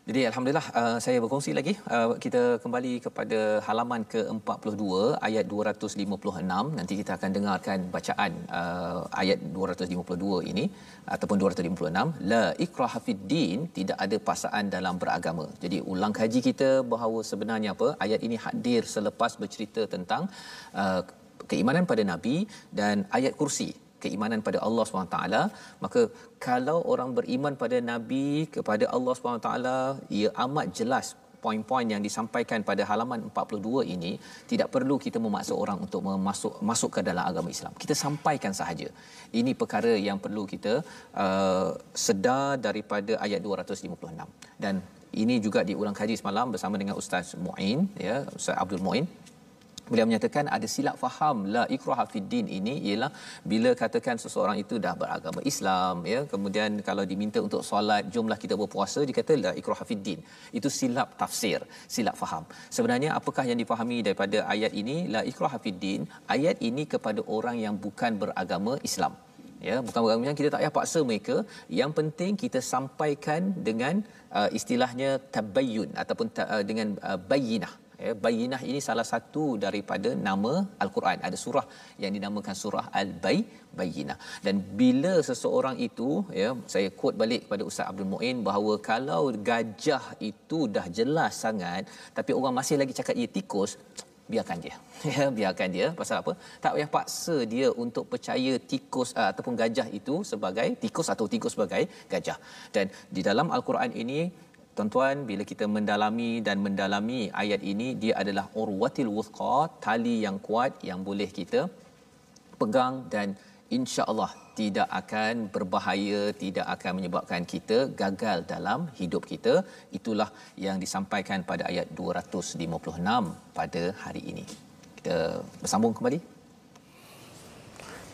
Jadi alhamdulillah uh, saya berkongsi lagi. Uh, kita kembali kepada halaman ke-42 ayat 256 nanti kita akan dengarkan bacaan uh, ayat 252 ini ataupun 256 la ikraha fid din tidak ada paksaan dalam beragama. Jadi ulang kaji kita bahawa sebenarnya apa? Ayat ini hadir selepas bercerita tentang uh, keimanan pada nabi dan ayat kursi keimanan pada Allah SWT maka kalau orang beriman pada nabi kepada Allah SWT ia amat jelas poin-poin yang disampaikan pada halaman 42 ini tidak perlu kita memaksa orang untuk memasuk masuk ke dalam agama Islam. Kita sampaikan sahaja. Ini perkara yang perlu kita uh, sedar daripada ayat 256. Dan ini juga diulang kaji semalam bersama dengan Ustaz Muin ya Ustaz Abdul Muin Beliau menyatakan ada silap faham la ikraha fid din ini ialah bila katakan seseorang itu dah beragama Islam ya kemudian kalau diminta untuk solat jumlah kita berpuasa dia kata la ikraha fid din. Itu silap tafsir silap faham. Sebenarnya apakah yang difahami daripada ayat ini? La ikraha fid din ayat ini kepada orang yang bukan beragama Islam. Ya bukan bergambiran kita tak payah paksa mereka. Yang penting kita sampaikan dengan uh, istilahnya tabayyun ataupun ta, uh, dengan uh, bayyinah ya ini salah satu daripada nama al-Quran. Ada surah yang dinamakan surah al-bay bayyinah dan bila seseorang itu ya saya quote balik kepada Ustaz Abdul Muin bahawa kalau gajah itu dah jelas sangat tapi orang masih lagi cakap ia tikus biarkan dia. Ya biarkan dia. Pasal apa? Tak payah paksa dia untuk percaya tikus uh, ataupun gajah itu sebagai tikus atau tikus sebagai gajah. Dan di dalam al-Quran ini tuan-tuan bila kita mendalami dan mendalami ayat ini dia adalah urwatil wuthqa tali yang kuat yang boleh kita pegang dan insya-Allah tidak akan berbahaya tidak akan menyebabkan kita gagal dalam hidup kita. Itulah yang disampaikan pada ayat 256 pada hari ini. Kita bersambung kembali.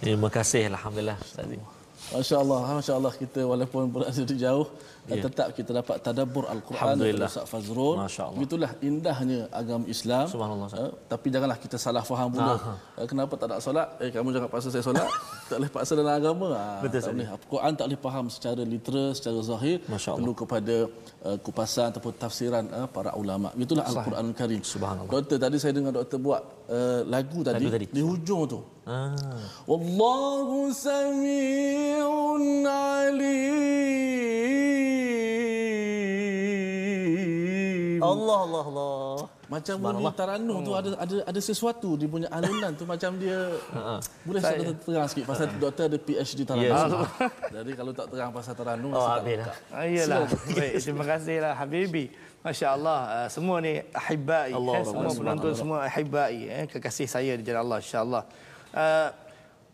Terima kasih alhamdulillah Ustaz. Masya Allah, Masya Allah kita walaupun berada di jauh yeah. tetap kita dapat tadabbur Al-Quran daripada Ustaz Fazrul. Itulah indahnya agama Islam. Subhanallah. Eh, tapi janganlah kita salah faham pula. Aha. Eh, kenapa tak nak solat? Eh kamu jangan paksa saya solat. tak boleh paksa dalam agama. Ah, Betul, tak boleh. Al-Quran tak boleh faham secara literal, secara zahir. Masya Allah. Perlu kepada uh, kupasan ataupun tafsiran uh, para ulama. Itulah Al-Quran Karim. Subhanallah. Doktor tadi saya dengar doktor buat uh, lagu tadi, Lagu tadi. di hujung tu. والله سميع عليم Allah Allah Allah. macam bunyi taranum tu ada ada ada sesuatu dia punya alunan tu macam dia boleh saya tak terang sikit pasal doktor ada PhD taranum yes. Ha. jadi kalau tak terang pasal taranum oh, saya tak lah. baik terima kasihlah habibi. masya-Allah uh, semua ni ahibai Allah, eh, Allah, semua penonton semua ahibai eh, kekasih saya di jalan Allah insya-Allah. Uh,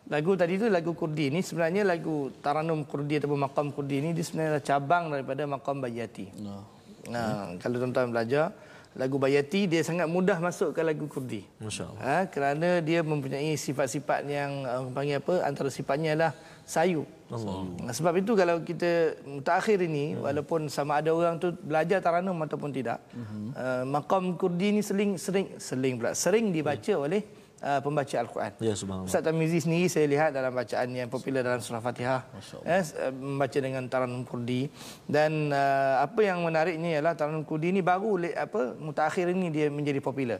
lagu tadi tu lagu Kurdi ni sebenarnya lagu Taranum Kurdi ataupun Maqam Kurdi ni dia sebenarnya cabang daripada Maqam Bayati. Nah. Nah, kalau tuan-tuan belajar lagu Bayati dia sangat mudah masuk ke lagu Kurdi. Masya-Allah. Ha, kerana dia mempunyai sifat-sifat yang uh, panggil apa antara sifatnya adalah sayu. Allah. Sebab itu kalau kita mutakhir ini hmm. walaupun sama ada orang tu belajar taranum ataupun tidak, hmm. uh, maqam Kurdi ni sering sering sering pula sering dibaca hmm. oleh uh, pembaca al-Quran. Ya subhanallah. Ustaz Tamizi sendiri saya lihat dalam bacaan yang popular dalam surah Fatihah ya, s- eh, membaca dengan taranum Kurdi dan uh, apa yang menariknya ialah taranum Kurdi ini baru apa mutakhir ini dia menjadi popular.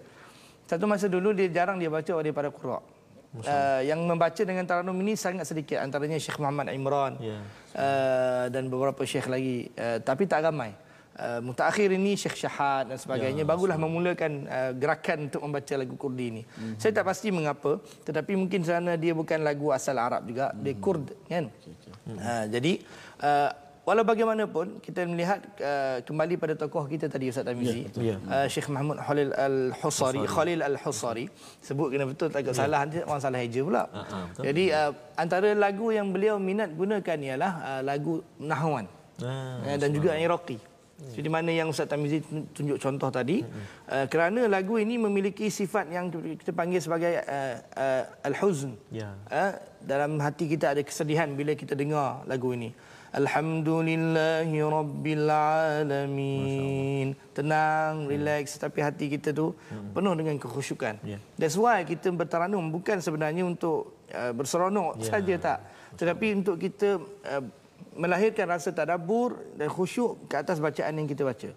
Satu masa dulu dia jarang dia baca oleh para qurra. Uh, yang membaca dengan taranum ini sangat sedikit antaranya Syekh Muhammad Imran Ya. uh, dan beberapa syekh lagi uh, tapi tak ramai. Uh, mutakhir ini Syekh Syahad dan sebagainya ya, barulah memulakan uh, gerakan untuk membaca lagu Kurdi ini. Mhm. Mm-hmm. Saya tak pasti mengapa tetapi mungkin kerana dia bukan lagu asal Arab juga, mm-hmm. dia Kurd kan. Mm-hmm. Uh, jadi uh, walau bagaimanapun kita melihat uh, kembali pada tokoh kita tadi Ustaz Tamizi. Ya, Uh, Syekh Mahmud Khalil Al-Husari, Khalil Al-Husari sebut kena betul tak yeah. salah nanti orang salah eja pula. Betul. Jadi uh, antara lagu yang beliau minat gunakan ialah uh, lagu Nahwan Ah, uh, dan juga Iraqi. Jadi mana yang Ustaz Tamizi tunjuk contoh tadi uh, kerana lagu ini memiliki sifat yang kita panggil sebagai uh, uh, al-huzn. Ya. Uh, dalam hati kita ada kesedihan bila kita dengar lagu ini. Alhamdulillahi Rabbil Alamin. Tenang, relax tapi hati kita tu penuh dengan kekhusyukan. Ya. That's why kita bertaranum bukan sebenarnya untuk uh, berseronok Ya. saja tak. Tetapi untuk kita uh, melahirkan rasa tadabbur dan khusyuk ke atas bacaan yang kita baca.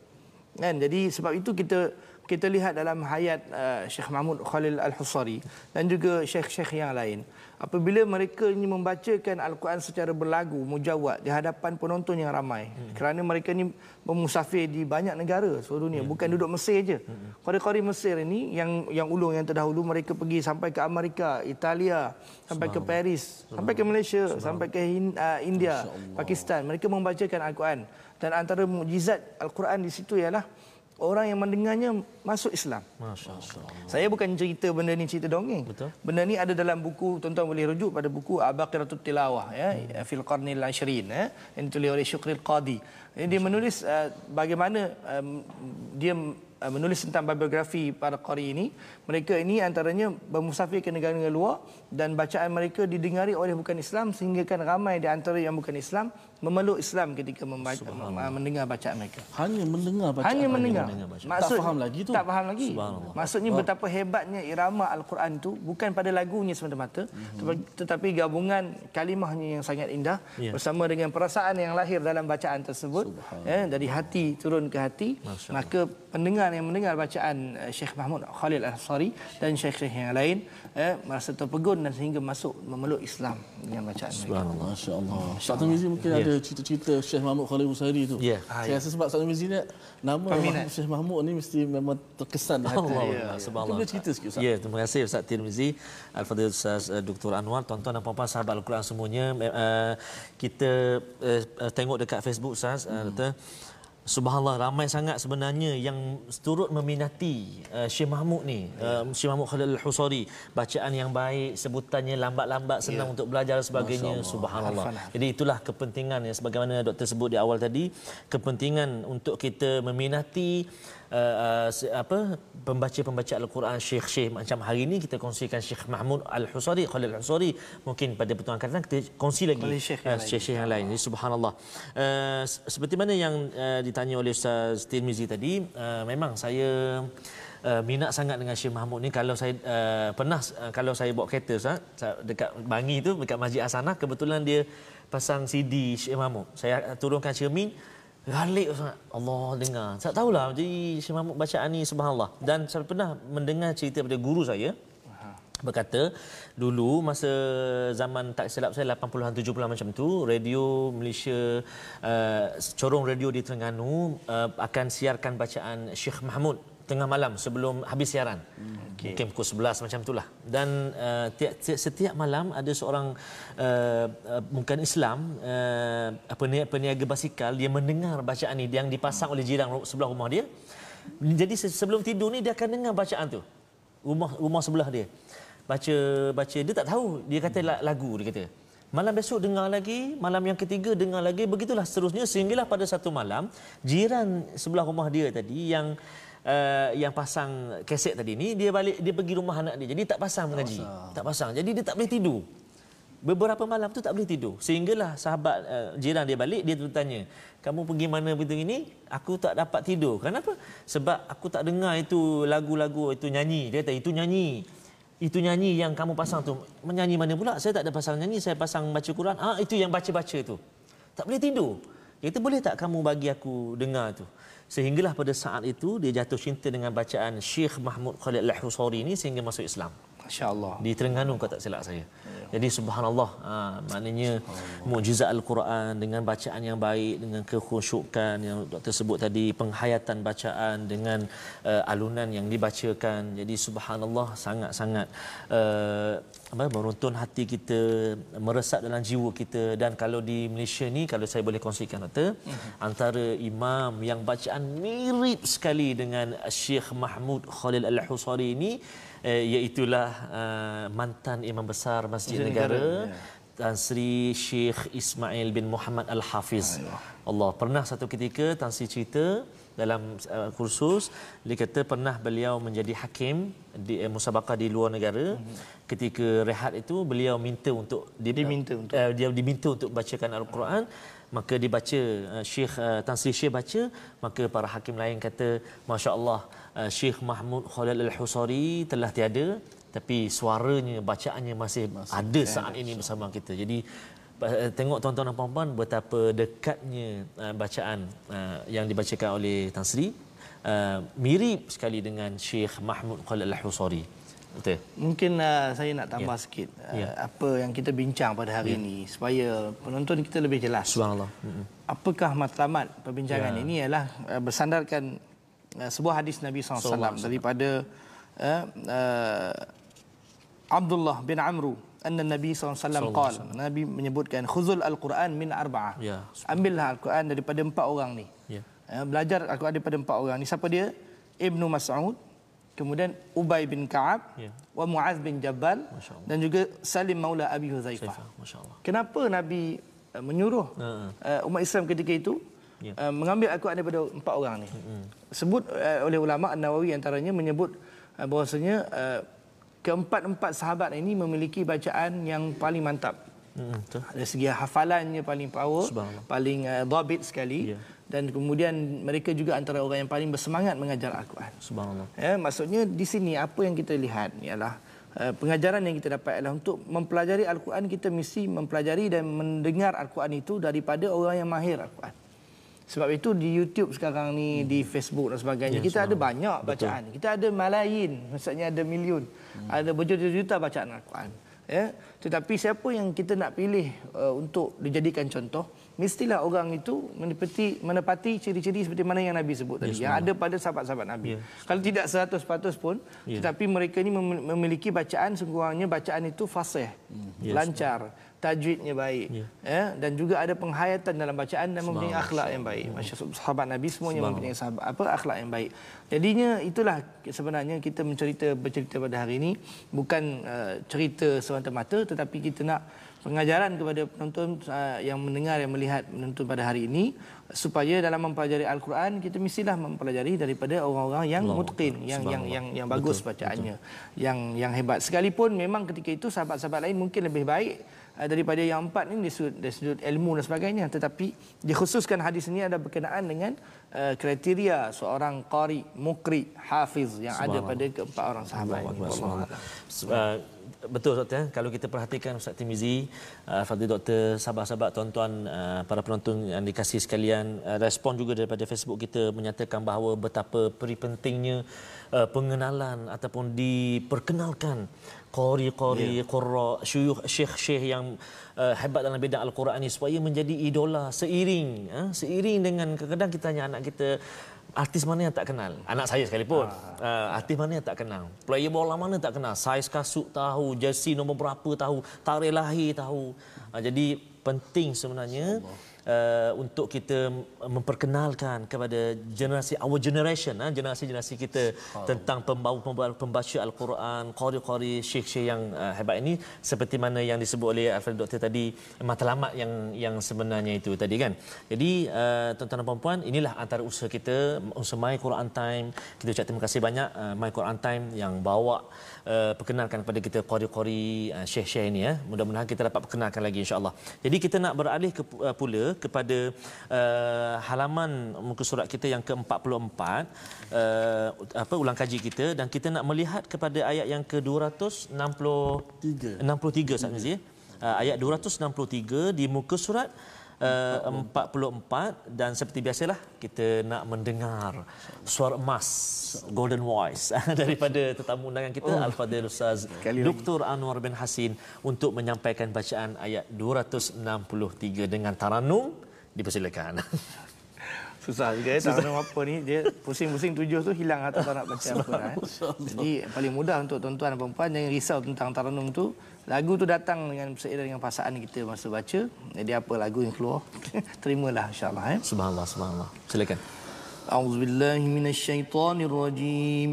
Kan? Jadi sebab itu kita kita lihat dalam hayat uh, Syekh Mahmud Khalil Al-Husari dan juga syekh-syekh yang lain. Apabila mereka ini membacakan Al-Quran secara berlagu, mujawad di hadapan penonton yang ramai. Hmm. Kerana mereka ini memusafir di banyak negara seluruh dunia, bukan duduk Mesir je. Hmm. Qari-qari Mesir ini yang yang ulung yang terdahulu mereka pergi sampai ke Amerika, Italia, sampai ke Paris, sampai ke Malaysia, sampai ke uh, India, Pakistan. Mereka membacakan Al-Quran dan antara mukjizat Al-Quran di situ ialah orang yang mendengarnya masuk Islam. Masya Allah. Saya bukan cerita benda ni cerita dongeng. Betul. Benda ni ada dalam buku tuan-tuan boleh rujuk pada buku Abaqiratul Tilawah ya hmm. fil qarnil 20 ya yang ditulis oleh Syukril Qadi. Jadi dia menulis uh, bagaimana um, dia uh, menulis tentang biografi para qari ini mereka ini antaranya bermusafir ke negara-negara luar dan bacaan mereka didengari oleh bukan Islam sehingga kan ramai di antara yang bukan Islam memeluk Islam ketika membaca, uh, mendengar bacaan mereka Hanya mendengar bacaan. hanya mendengar. Tak faham lagi tu. Tak faham lagi. Maksudnya betapa hebatnya irama al-Quran itu bukan pada lagunya semata-mata Mhm. tetapi gabungan kalimahnya yang sangat indah Ya. bersama dengan perasaan yang lahir dalam bacaan tersebut ya, dari hati turun ke hati maka pendengar yang mendengar bacaan eh, Syekh Mahmud Khalil Al-Ansari dan syekh-syekh yang lain eh, merasa terpegun dan sehingga masuk memeluk Islam dengan bacaan mereka. Subhanallah. Masya Allah. Ustaz Tarmizi mungkin ada cerita-cerita Syekh Mahmud Khalil Musari tu. Ya. Saya rasa sebab Ustaz Tarmizi ni nama Peminat. Mahmud Syekh Mahmud ni mesti memang terkesan di hati. Allah Ya. Allah. Subhanallah. Boleh cerita sikit Ustaz? Ya, terima kasih Ustaz Tirmizi, Al-Fadhil Ustaz uh, Dr. Anwar, tuan-tuan dan puan-puan sahabat Al-Quran semuanya. Uh, kita uh, uh, tengok dekat Facebook Ustaz, uh, kata Subhanallah ramai sangat sebenarnya yang turut meminati uh, Syekh Mahmud ni. Uh, Syekh Mahmud Khalil Al-Husari. Bacaan yang baik sebutannya lambat-lambat senang untuk belajar dan sebagainya subhanallah. Jadi itulah kepentingan yang sebagaimana doktor sebut di awal tadi. Kepentingan untuk kita meminati uh, uh, apa pembaca-pembaca al-Quran syekh-syekh macam hari ini kita kongsikan Syekh Mahmud Al-Husari Khalil Al-Husari. Mungkin pada pertemuan akan datang kita kongsi lagi. Oleh syekh uh, yang lain. syekh-syekh yang lain. Jadi subhanallah. Uh, se- seperti mana yang uh, ditanya oleh Ustaz Tirmizi tadi uh, memang saya Uh, minat sangat dengan Syekh Mahmud ni. Kalau saya uh, pernah uh, kalau saya bawa kereta Ustaz sa- dekat Bangi tu dekat Masjid Hasanah kebetulan dia pasang CD Syekh Mahmud. Saya turunkan cermin Galik Ustaz. Allah dengar. Tak tahulah jadi Syekh Mahmud bacaan ni subhanallah. Dan saya pernah mendengar cerita daripada guru saya berkata dulu masa zaman tak silap saya 80-an 70-an macam tu radio Malaysia uh, corong radio di Terengganu uh, akan siarkan bacaan Syekh Mahmud tengah malam sebelum habis siaran. Okay. Mungkin pukul 11 macam itulah. Dan uh, tiap, tiap, setiap malam ada seorang uh, uh, bukan Islam uh, peniaga, peniaga basikal dia mendengar bacaan ni yang dipasang oleh jiran sebelah rumah dia. Jadi se- sebelum tidur ni dia akan dengar bacaan tu. Rumah rumah sebelah dia. Baca baca dia tak tahu dia kata la- lagu dia kata. Malam besok dengar lagi, malam yang ketiga dengar lagi, begitulah seterusnya sehinggalah pada satu malam jiran sebelah rumah dia tadi yang uh, yang pasang kaset tadi ni dia balik dia pergi rumah anak dia. Jadi tak pasang mengaji. Tak pasang. Jadi dia tak boleh tidur. Beberapa malam tu tak boleh tidur. Sehinggalah sahabat uh, jiran dia balik dia bertanya, "Kamu pergi mana begitu ini?" Aku tak dapat tidur. Kenapa? Sebab aku tak dengar itu lagu-lagu itu nyanyi. Dia kata itu nyanyi. Itu nyanyi yang kamu pasang tu. Menyanyi mana pula? Saya tak ada pasang nyanyi, saya pasang baca Quran. Ah itu yang baca-baca tu. Tak boleh tidur. Dia kata, "Boleh tak kamu bagi aku dengar tu?" Sehinggalah pada saat itu dia jatuh cinta dengan bacaan Syekh Mahmud Khalid Al-Husari ini sehingga masuk Islam Masya-Allah. di Terengganu kalau tak silap saya. Jadi subhanallah, ha, maknanya mukjizat al-Quran dengan bacaan yang baik, dengan kekhusyukan yang doktor sebut tadi, penghayatan bacaan dengan uh, alunan yang dibacakan. Jadi subhanallah sangat-sangat uh, apa meruntun hati kita, meresap dalam jiwa kita. Dan kalau di Malaysia ni kalau saya boleh kongsikan doktor, antara imam yang bacaan mirip sekali dengan Syekh Mahmud Khalil Al-Husari ini eh, iaitulah uh, mantan imam besar Masjid Negara, Negara, Tan Sri Syekh Ismail bin Muhammad Al-Hafiz. Allah pernah satu ketika Tan Sri cerita dalam uh, kursus dia kata pernah beliau menjadi hakim di uh, musabaqah di luar negara. Ketika rehat itu beliau minta untuk di, Diminta untuk. uh, dia diminta untuk bacakan al-Quran. Maka dibaca uh, Syekh uh, Tan Sri Syekh baca maka para hakim lain kata masya-Allah uh, Syekh Mahmud Khalil Al-Husari telah tiada tapi suaranya bacaannya masih, masih ada saat ini bersama kita jadi uh, tengok tuan-tuan dan puan-puan betapa dekatnya uh, bacaan uh, yang dibacakan oleh Tan Sri uh, mirip sekali dengan Syekh Mahmud Khalil Al-Husari betul Mungkin uh, saya nak tambah Ya. sikit uh, Ya. apa yang kita bincang pada hari ini supaya penonton kita lebih jelas. subhanallah Mm-mm. Apakah matlamat perbincangan Ya. ini ialah uh, bersandarkan sebuah hadis Nabi SAW daripada uh, uh, Abdullah bin Amru anna Nabi SAW qal Nabi menyebutkan khuzul al-Quran min arba'ah. Ya. Ambillah al-Quran daripada empat orang ni. Ya. Uh, belajar al-Quran daripada empat orang ni. Siapa dia? Ibnu Mas'ud, kemudian Ubay bin Ka'ab, Ya. wa Muaz bin Jabal dan juga Salim Maula Abi Huzaifah. Kenapa Nabi uh, menyuruh Ha. uh, umat Islam ketika itu Ya. uh, mengambil Al-Quran daripada empat orang ni. Sebut uh, oleh ulama An-Nawawi antaranya menyebut uh, bahawasanya uh, keempat-empat sahabat ini memiliki bacaan yang paling mantap. Hmm, betul. Dari segi hafalannya paling power, paling uh, dhabit sekali Ya. dan kemudian mereka juga antara orang yang paling bersemangat mengajar Al-Quran. Subhanallah. Ya, maksudnya di sini apa yang kita lihat ialah uh, pengajaran yang kita dapat adalah untuk mempelajari Al-Quran kita mesti mempelajari dan mendengar Al-Quran itu daripada orang yang mahir Al-Quran. Sebab itu di YouTube sekarang ni, di Facebook dan sebagainya, Ya, kita ada banyak bacaan. Kita ada malayin, maksudnya ada milion. Ada berjuta-juta bacaan Al-Quran. Ya, tetapi siapa yang kita nak pilih uh, untuk dijadikan contoh, mestilah orang itu menepati menepati ciri-ciri seperti mana yang Nabi sebut tadi, yang ada pada sahabat-sahabat Nabi. Ya. Kalau tidak 100% pun, Ya. tetapi mereka ini mem- memiliki bacaan sekurang-kurangnya bacaan itu fasih, Yes. lancar, tajwidnya baik, Ya. ya. dan juga ada penghayatan dalam bacaan dan mempunyai akhlak yang baik. Masya sahabat Nabi semuanya mempunyai sahabat apa akhlak yang baik. Jadinya itulah sebenarnya kita mencerita bercerita pada hari ini bukan uh, cerita semata-mata tetapi kita nak pengajaran kepada penonton uh, yang mendengar yang melihat menonton pada hari ini supaya dalam mempelajari al-Quran kita mestilah mempelajari daripada orang-orang yang mutqin yang yang yang yang bagus bacaannya yang yang hebat sekalipun memang ketika itu sahabat-sahabat lain mungkin lebih baik daripada yang empat ini dari sudut, dari sudut ilmu dan sebagainya. Tetapi dikhususkan hadis ini ada berkenaan dengan uh, kriteria seorang qari mukri hafiz yang ada pada keempat orang sahabat ini. Uh, betul doktor kalau kita perhatikan Ustaz Timizi uh, Fadil doktor sahabat-sahabat tuan-tuan uh, para penonton yang dikasihi sekalian uh, respon juga daripada Facebook kita menyatakan bahawa betapa peri pentingnya uh, pengenalan ataupun diperkenalkan qari-qari qurra syuyukh syekh-syekh yang uh, hebat dalam bidang al-Quran ini supaya menjadi idola seiring uh, seiring dengan kadang-kadang kita tanya anak kita artis mana yang tak kenal? Anak saya sekalipun. Uh, artis mana yang tak kenal? Player bola mana tak kenal? Saiz kasut tahu, jersey nombor berapa tahu, tarikh lahir tahu. Uh, jadi penting sebenarnya uh, untuk kita memperkenalkan kepada generasi our generation uh, generasi-generasi kita tentang pembawa pembawa pembaca al-Quran, qari-qari syekh-syekh yang uh, hebat ini seperti mana yang disebut oleh Alfred Doktor tadi matlamat yang yang sebenarnya itu tadi kan. Jadi uh, tuan-tuan dan puan-puan inilah antara usaha kita usaha My Quran Time. Kita ucap terima kasih banyak uh, My Quran Time yang bawa uh, perkenalkan kepada kita qari-qari uh, syekh-syekh ini ya. Mudah-mudahan kita dapat perkenalkan lagi insya-Allah. Jadi kita nak beralih ke, uh, pula kepada uh, halaman muka surat kita yang ke-44 uh, apa ulang kaji kita dan kita nak melihat kepada ayat yang ke-263 63 Ustaz Mizi. Uh, ayat 263 di muka surat uh, 44 dan seperti biasalah kita nak mendengar suara emas golden voice daripada tetamu undangan kita oh. Al-Fadhil Ustaz. Dr. Anwar bin Hasin untuk menyampaikan bacaan ayat 263 dengan taranum dipersilakan. Susah juga ya, tak tahu apa ni. Dia pusing-pusing tujuh tu hilang atau tak nak baca Al-Quran. eh. Jadi paling mudah untuk tuan-tuan dan perempuan jangan risau tentang taranum tu. Lagu tu datang dengan seiring dengan perasaan kita masa baca. Jadi apa lagu yang keluar, terimalah insya-Allah eh. Subhanallah, subhanallah. Silakan. أعوذ بالله من الشيطان الرجيم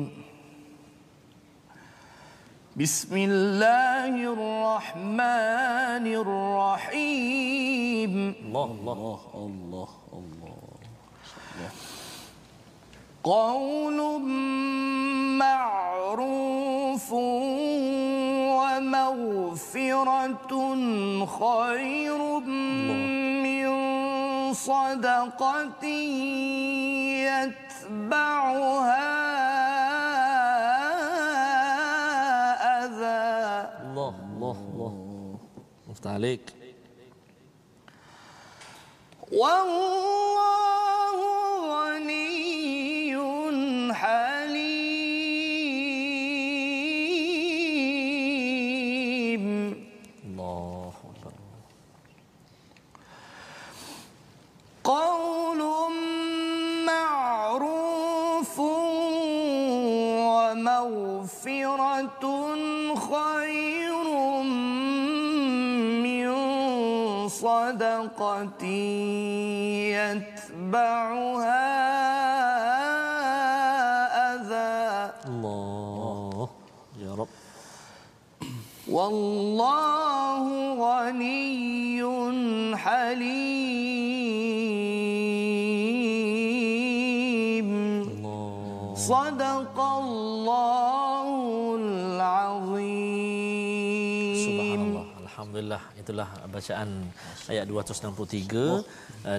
بسم الله الرحمن الرحيم Allah, Allah. Allah Allah Allah قول معروف ومغفرة خير من صدقة يتبعها أذى Allah, Allah, Allah. Muftah alik. والله ومغفرة خير من صدقة يتبعها أذى Allah. Ya Rabb. والله غني حليم itulah bacaan ayat 263 uh,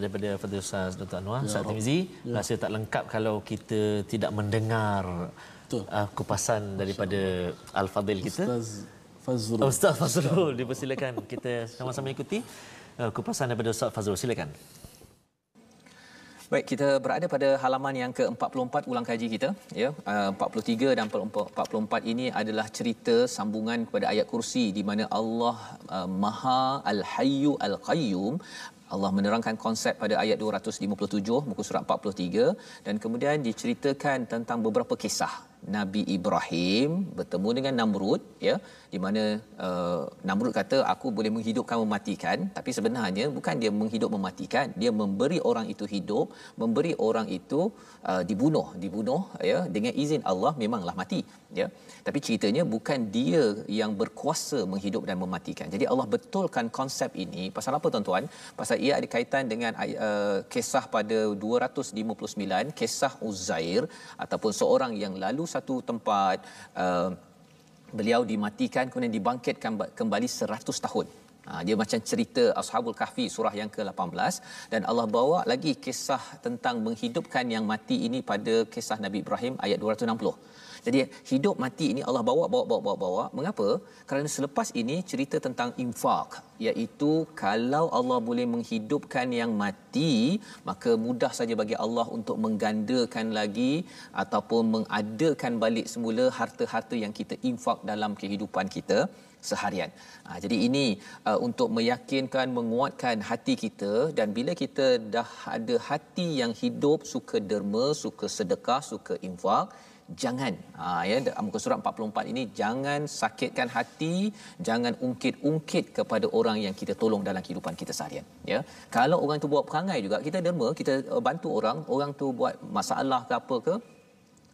daripada Fadil Ustaz Dr. Anwar Ustaz Timizi. Rasa tak lengkap kalau kita tidak mendengar Betul. uh, kupasan daripada Al-Fadil kita. Ustaz Fazrul. Ustaz Fazrul dipersilakan. Kita sama-sama ikuti uh, kupasan daripada Ustaz Fazrul. Silakan Baik, kita berada pada halaman yang ke-44 ulang kaji kita. Ya, uh, 43 dan 44 ini adalah cerita sambungan kepada ayat kursi di mana Allah uh, Maha Al-Hayyu Al-Qayyum Allah menerangkan konsep pada ayat 257 muka surat 43 dan kemudian diceritakan tentang beberapa kisah Nabi Ibrahim bertemu dengan Namrud ya di mana uh, Namrud kata aku boleh menghidupkan mematikan. Tapi sebenarnya bukan dia menghidup mematikan dia memberi orang itu hidup memberi orang itu uh, dibunuh. Dibunuh ya dengan izin Allah memanglah mati ya. Tapi ceritanya bukan dia yang berkuasa menghidup dan mematikan. Jadi Allah betulkan konsep ini. Pasal apa tuan-tuan? Pasal ia ada kaitan dengan uh, kisah pada 259 kisah Uzair ataupun seorang yang lalu satu tempat uh, beliau dimatikan kemudian dibangkitkan kembali 100 tahun. Ha, dia macam cerita Ashabul Kahfi surah yang ke-18 dan Allah bawa lagi kisah tentang menghidupkan yang mati ini pada kisah Nabi Ibrahim ayat 260. Jadi hidup mati ini Allah bawa bawa bawa bawa bawa. Mengapa? Kerana selepas ini cerita tentang infak iaitu kalau Allah boleh menghidupkan yang mati maka mudah saja bagi Allah untuk menggandakan lagi ataupun mengadakan balik semula harta-harta yang kita infak dalam kehidupan kita seharian. Ha, jadi ini uh, untuk meyakinkan, menguatkan hati kita dan bila kita dah ada hati yang hidup, suka derma, suka sedekah, suka infak, jangan. Ha ya muka surat 44 ini jangan sakitkan hati jangan ungkit-ungkit kepada orang yang kita tolong dalam kehidupan kita seharian. Ya kalau orang tu buat perangai juga kita derma kita uh, bantu orang orang tu buat masalah ke apa ke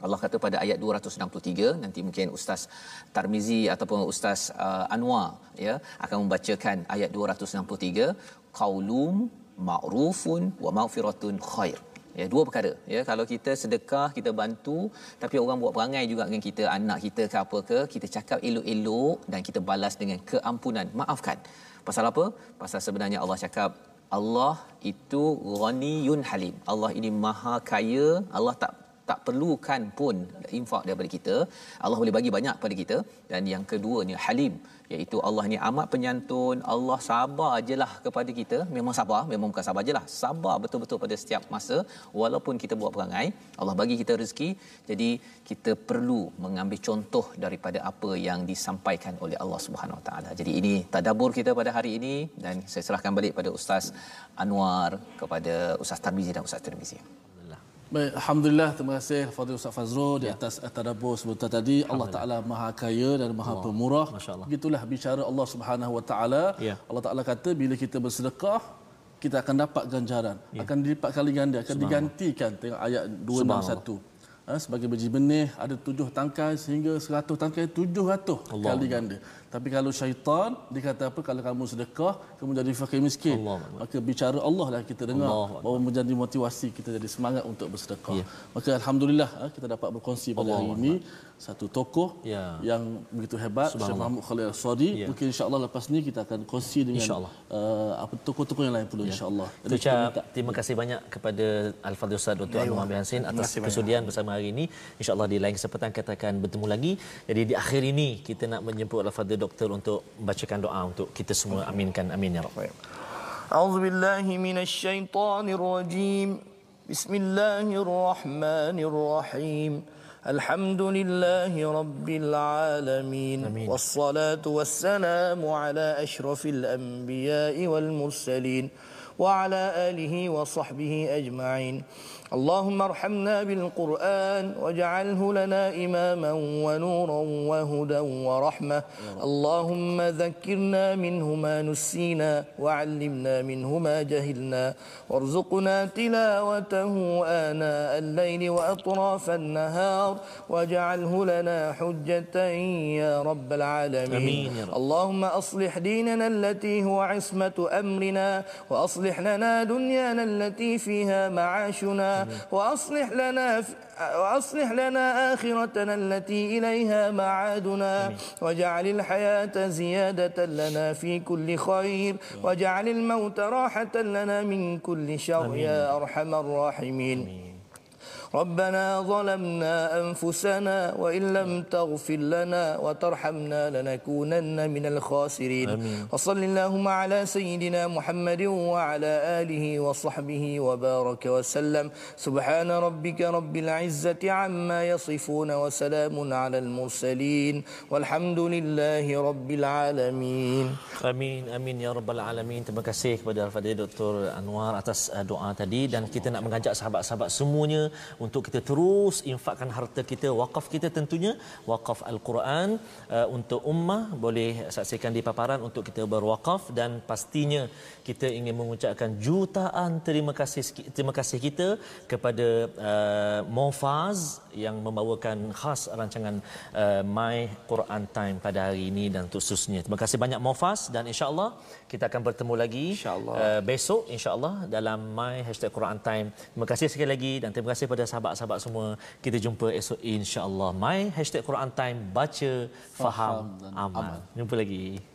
Allah kata pada ayat 263 nanti mungkin ustaz Tarmizi ataupun ustaz uh, Anwar ya akan membacakan ayat 263 qaulum ma'rufun wa maghfiratun khair ya dua perkara. Ya kalau kita sedekah kita bantu tapi orang buat perangai juga dengan kita anak kita ke apa ke kita cakap elok-elok dan kita balas dengan keampunan. Maafkan. Pasal apa? Pasal sebenarnya Allah cakap Allah itu ghaniyun halim. Allah ini maha kaya. Allah tak tak perlukan pun infak daripada kita. Allah boleh bagi banyak pada kita. Dan yang keduanya halim iaitu Allah ni amat penyantun Allah sabar ajalah kepada kita. Memang sabar memang bukan sabar ajalah sabar betul-betul pada setiap masa. Walaupun kita buat perangai Allah bagi kita rezeki. Jadi kita perlu mengambil contoh daripada apa yang disampaikan oleh Allah Subhanahu Wa Taala. Jadi ini tadabbur kita pada hari ini. Dan saya serahkan balik pada Ustaz Anwar kepada Ustaz Tarmizi dan Ustaz Tirmizi Baik, Alhamdulillah terima kasih Fadil Ustaz Fazrul di atas tadabbur sebentar tadi. Allah Taala Maha Kaya dan Maha Allah. Pemurah. Begitulah bicara Allah Subhanahu Wa Taala. Ya. Allah Taala kata bila kita bersedekah kita akan dapat ganjaran. Ya. Akan dilipat kali ganda, akan digantikan tengok ayat 261. Ha, sebagai biji benih ada tujuh tangkai sehingga seratus tangkai tujuh ratus kali ganda. Tapi kalau syaitan dia kata apa kalau kamu sedekah kamu jadi fakir miskin. Allah. Maka bicara Allah lah kita dengar Allah. bahawa menjadi motivasi kita jadi semangat untuk bersedekah. Ya. Maka alhamdulillah ha, kita dapat berkongsi pada Allah. hari ini satu tokoh Ya. yang begitu hebat Syekh. Muhammad Khalil Al-Sadi. Ya. Mungkin insya-Allah lepas ni kita akan kongsi dengan InsyaAllah. uh, apa tokoh-tokoh yang lain pula insya-Allah. Kita ucap terima kasih banyak kepada Al-Fadhil Ustaz Dr. Anwar bin Hasin atas kasih banyak. kesudian bersama hari ini. InsyaAllah di lain kesempatan kita akan bertemu lagi. Jadi di akhir ini kita nak menjemput Al-Fadhil Doktor untuk membacakan doa untuk kita semua. Aminkan. Amin ya Rabbal. أعوذ بالله من الشيطان الرجيم بسم الله الرحمن الرحيم الحمد لله رب العالمين آمين. والصلاة والسلام على أشرف الأنبياء والمرسلين وعلى آله وصحبه أجمعين اللهم ارحمنا بالقرآن واجعله لنا إماما ونورا وهدى ورحمة. اللهم ذكرنا منه ما نسينا وعلمنا منه ما جهلنا. وارزقنا تلاوته آناء الليل وأطراف النهار. واجعله لنا حجة يا رب العالمين. آمين يا رب. اللهم أصلح ديننا التي هو عصمة أمرنا. وأصلح لنا دنيانا التي فيها معاشنا. وأصلح لنا وأصلح لنا آخرتنا التي إليها معادنا. واجعل الحياة زيادة لنا في كل خير. واجعل الموت راحة لنا من كل شر. يا أرحم الراحمين. ربنا ظلمنا أنفسنا وإن لم تغفر لنا وترحمنا لنكونن من الخاسرين آمين. وصل اللهم على سيدنا محمد وعلى آله وصحبه وبارك وسلم سبحان ربك رب العزة عما يصفون وسلام على المرسلين والحمد لله رب العالمين Amin, amin ya rabbal alamin. Terima kasih kepada Al-Fadhil Dr. Anwar atas uh, doa tadi dan kita nak mengajak sahabat-sahabat semuanya untuk kita terus infakkan harta kita, wakaf kita tentunya wakaf Al-Quran uh, untuk ummah boleh saksikan di paparan untuk kita berwakaf dan pastinya kita ingin mengucapkan jutaan terima kasih terima kasih kita kepada uh, Mofaz yang membawakan khas rancangan uh, My Quran Time pada hari ini dan khususnya. Terima kasih banyak Mofaz dan insya-Allah kita akan bertemu lagi InsyaAllah. uh, besok insya-Allah dalam My Hashtag Quran Time. Terima kasih sekali lagi dan terima kasih kepada sahabat-sahabat semua. Kita jumpa esok insya-Allah. My Hashtag Quran Time baca, faham, Faham amal. Jumpa lagi.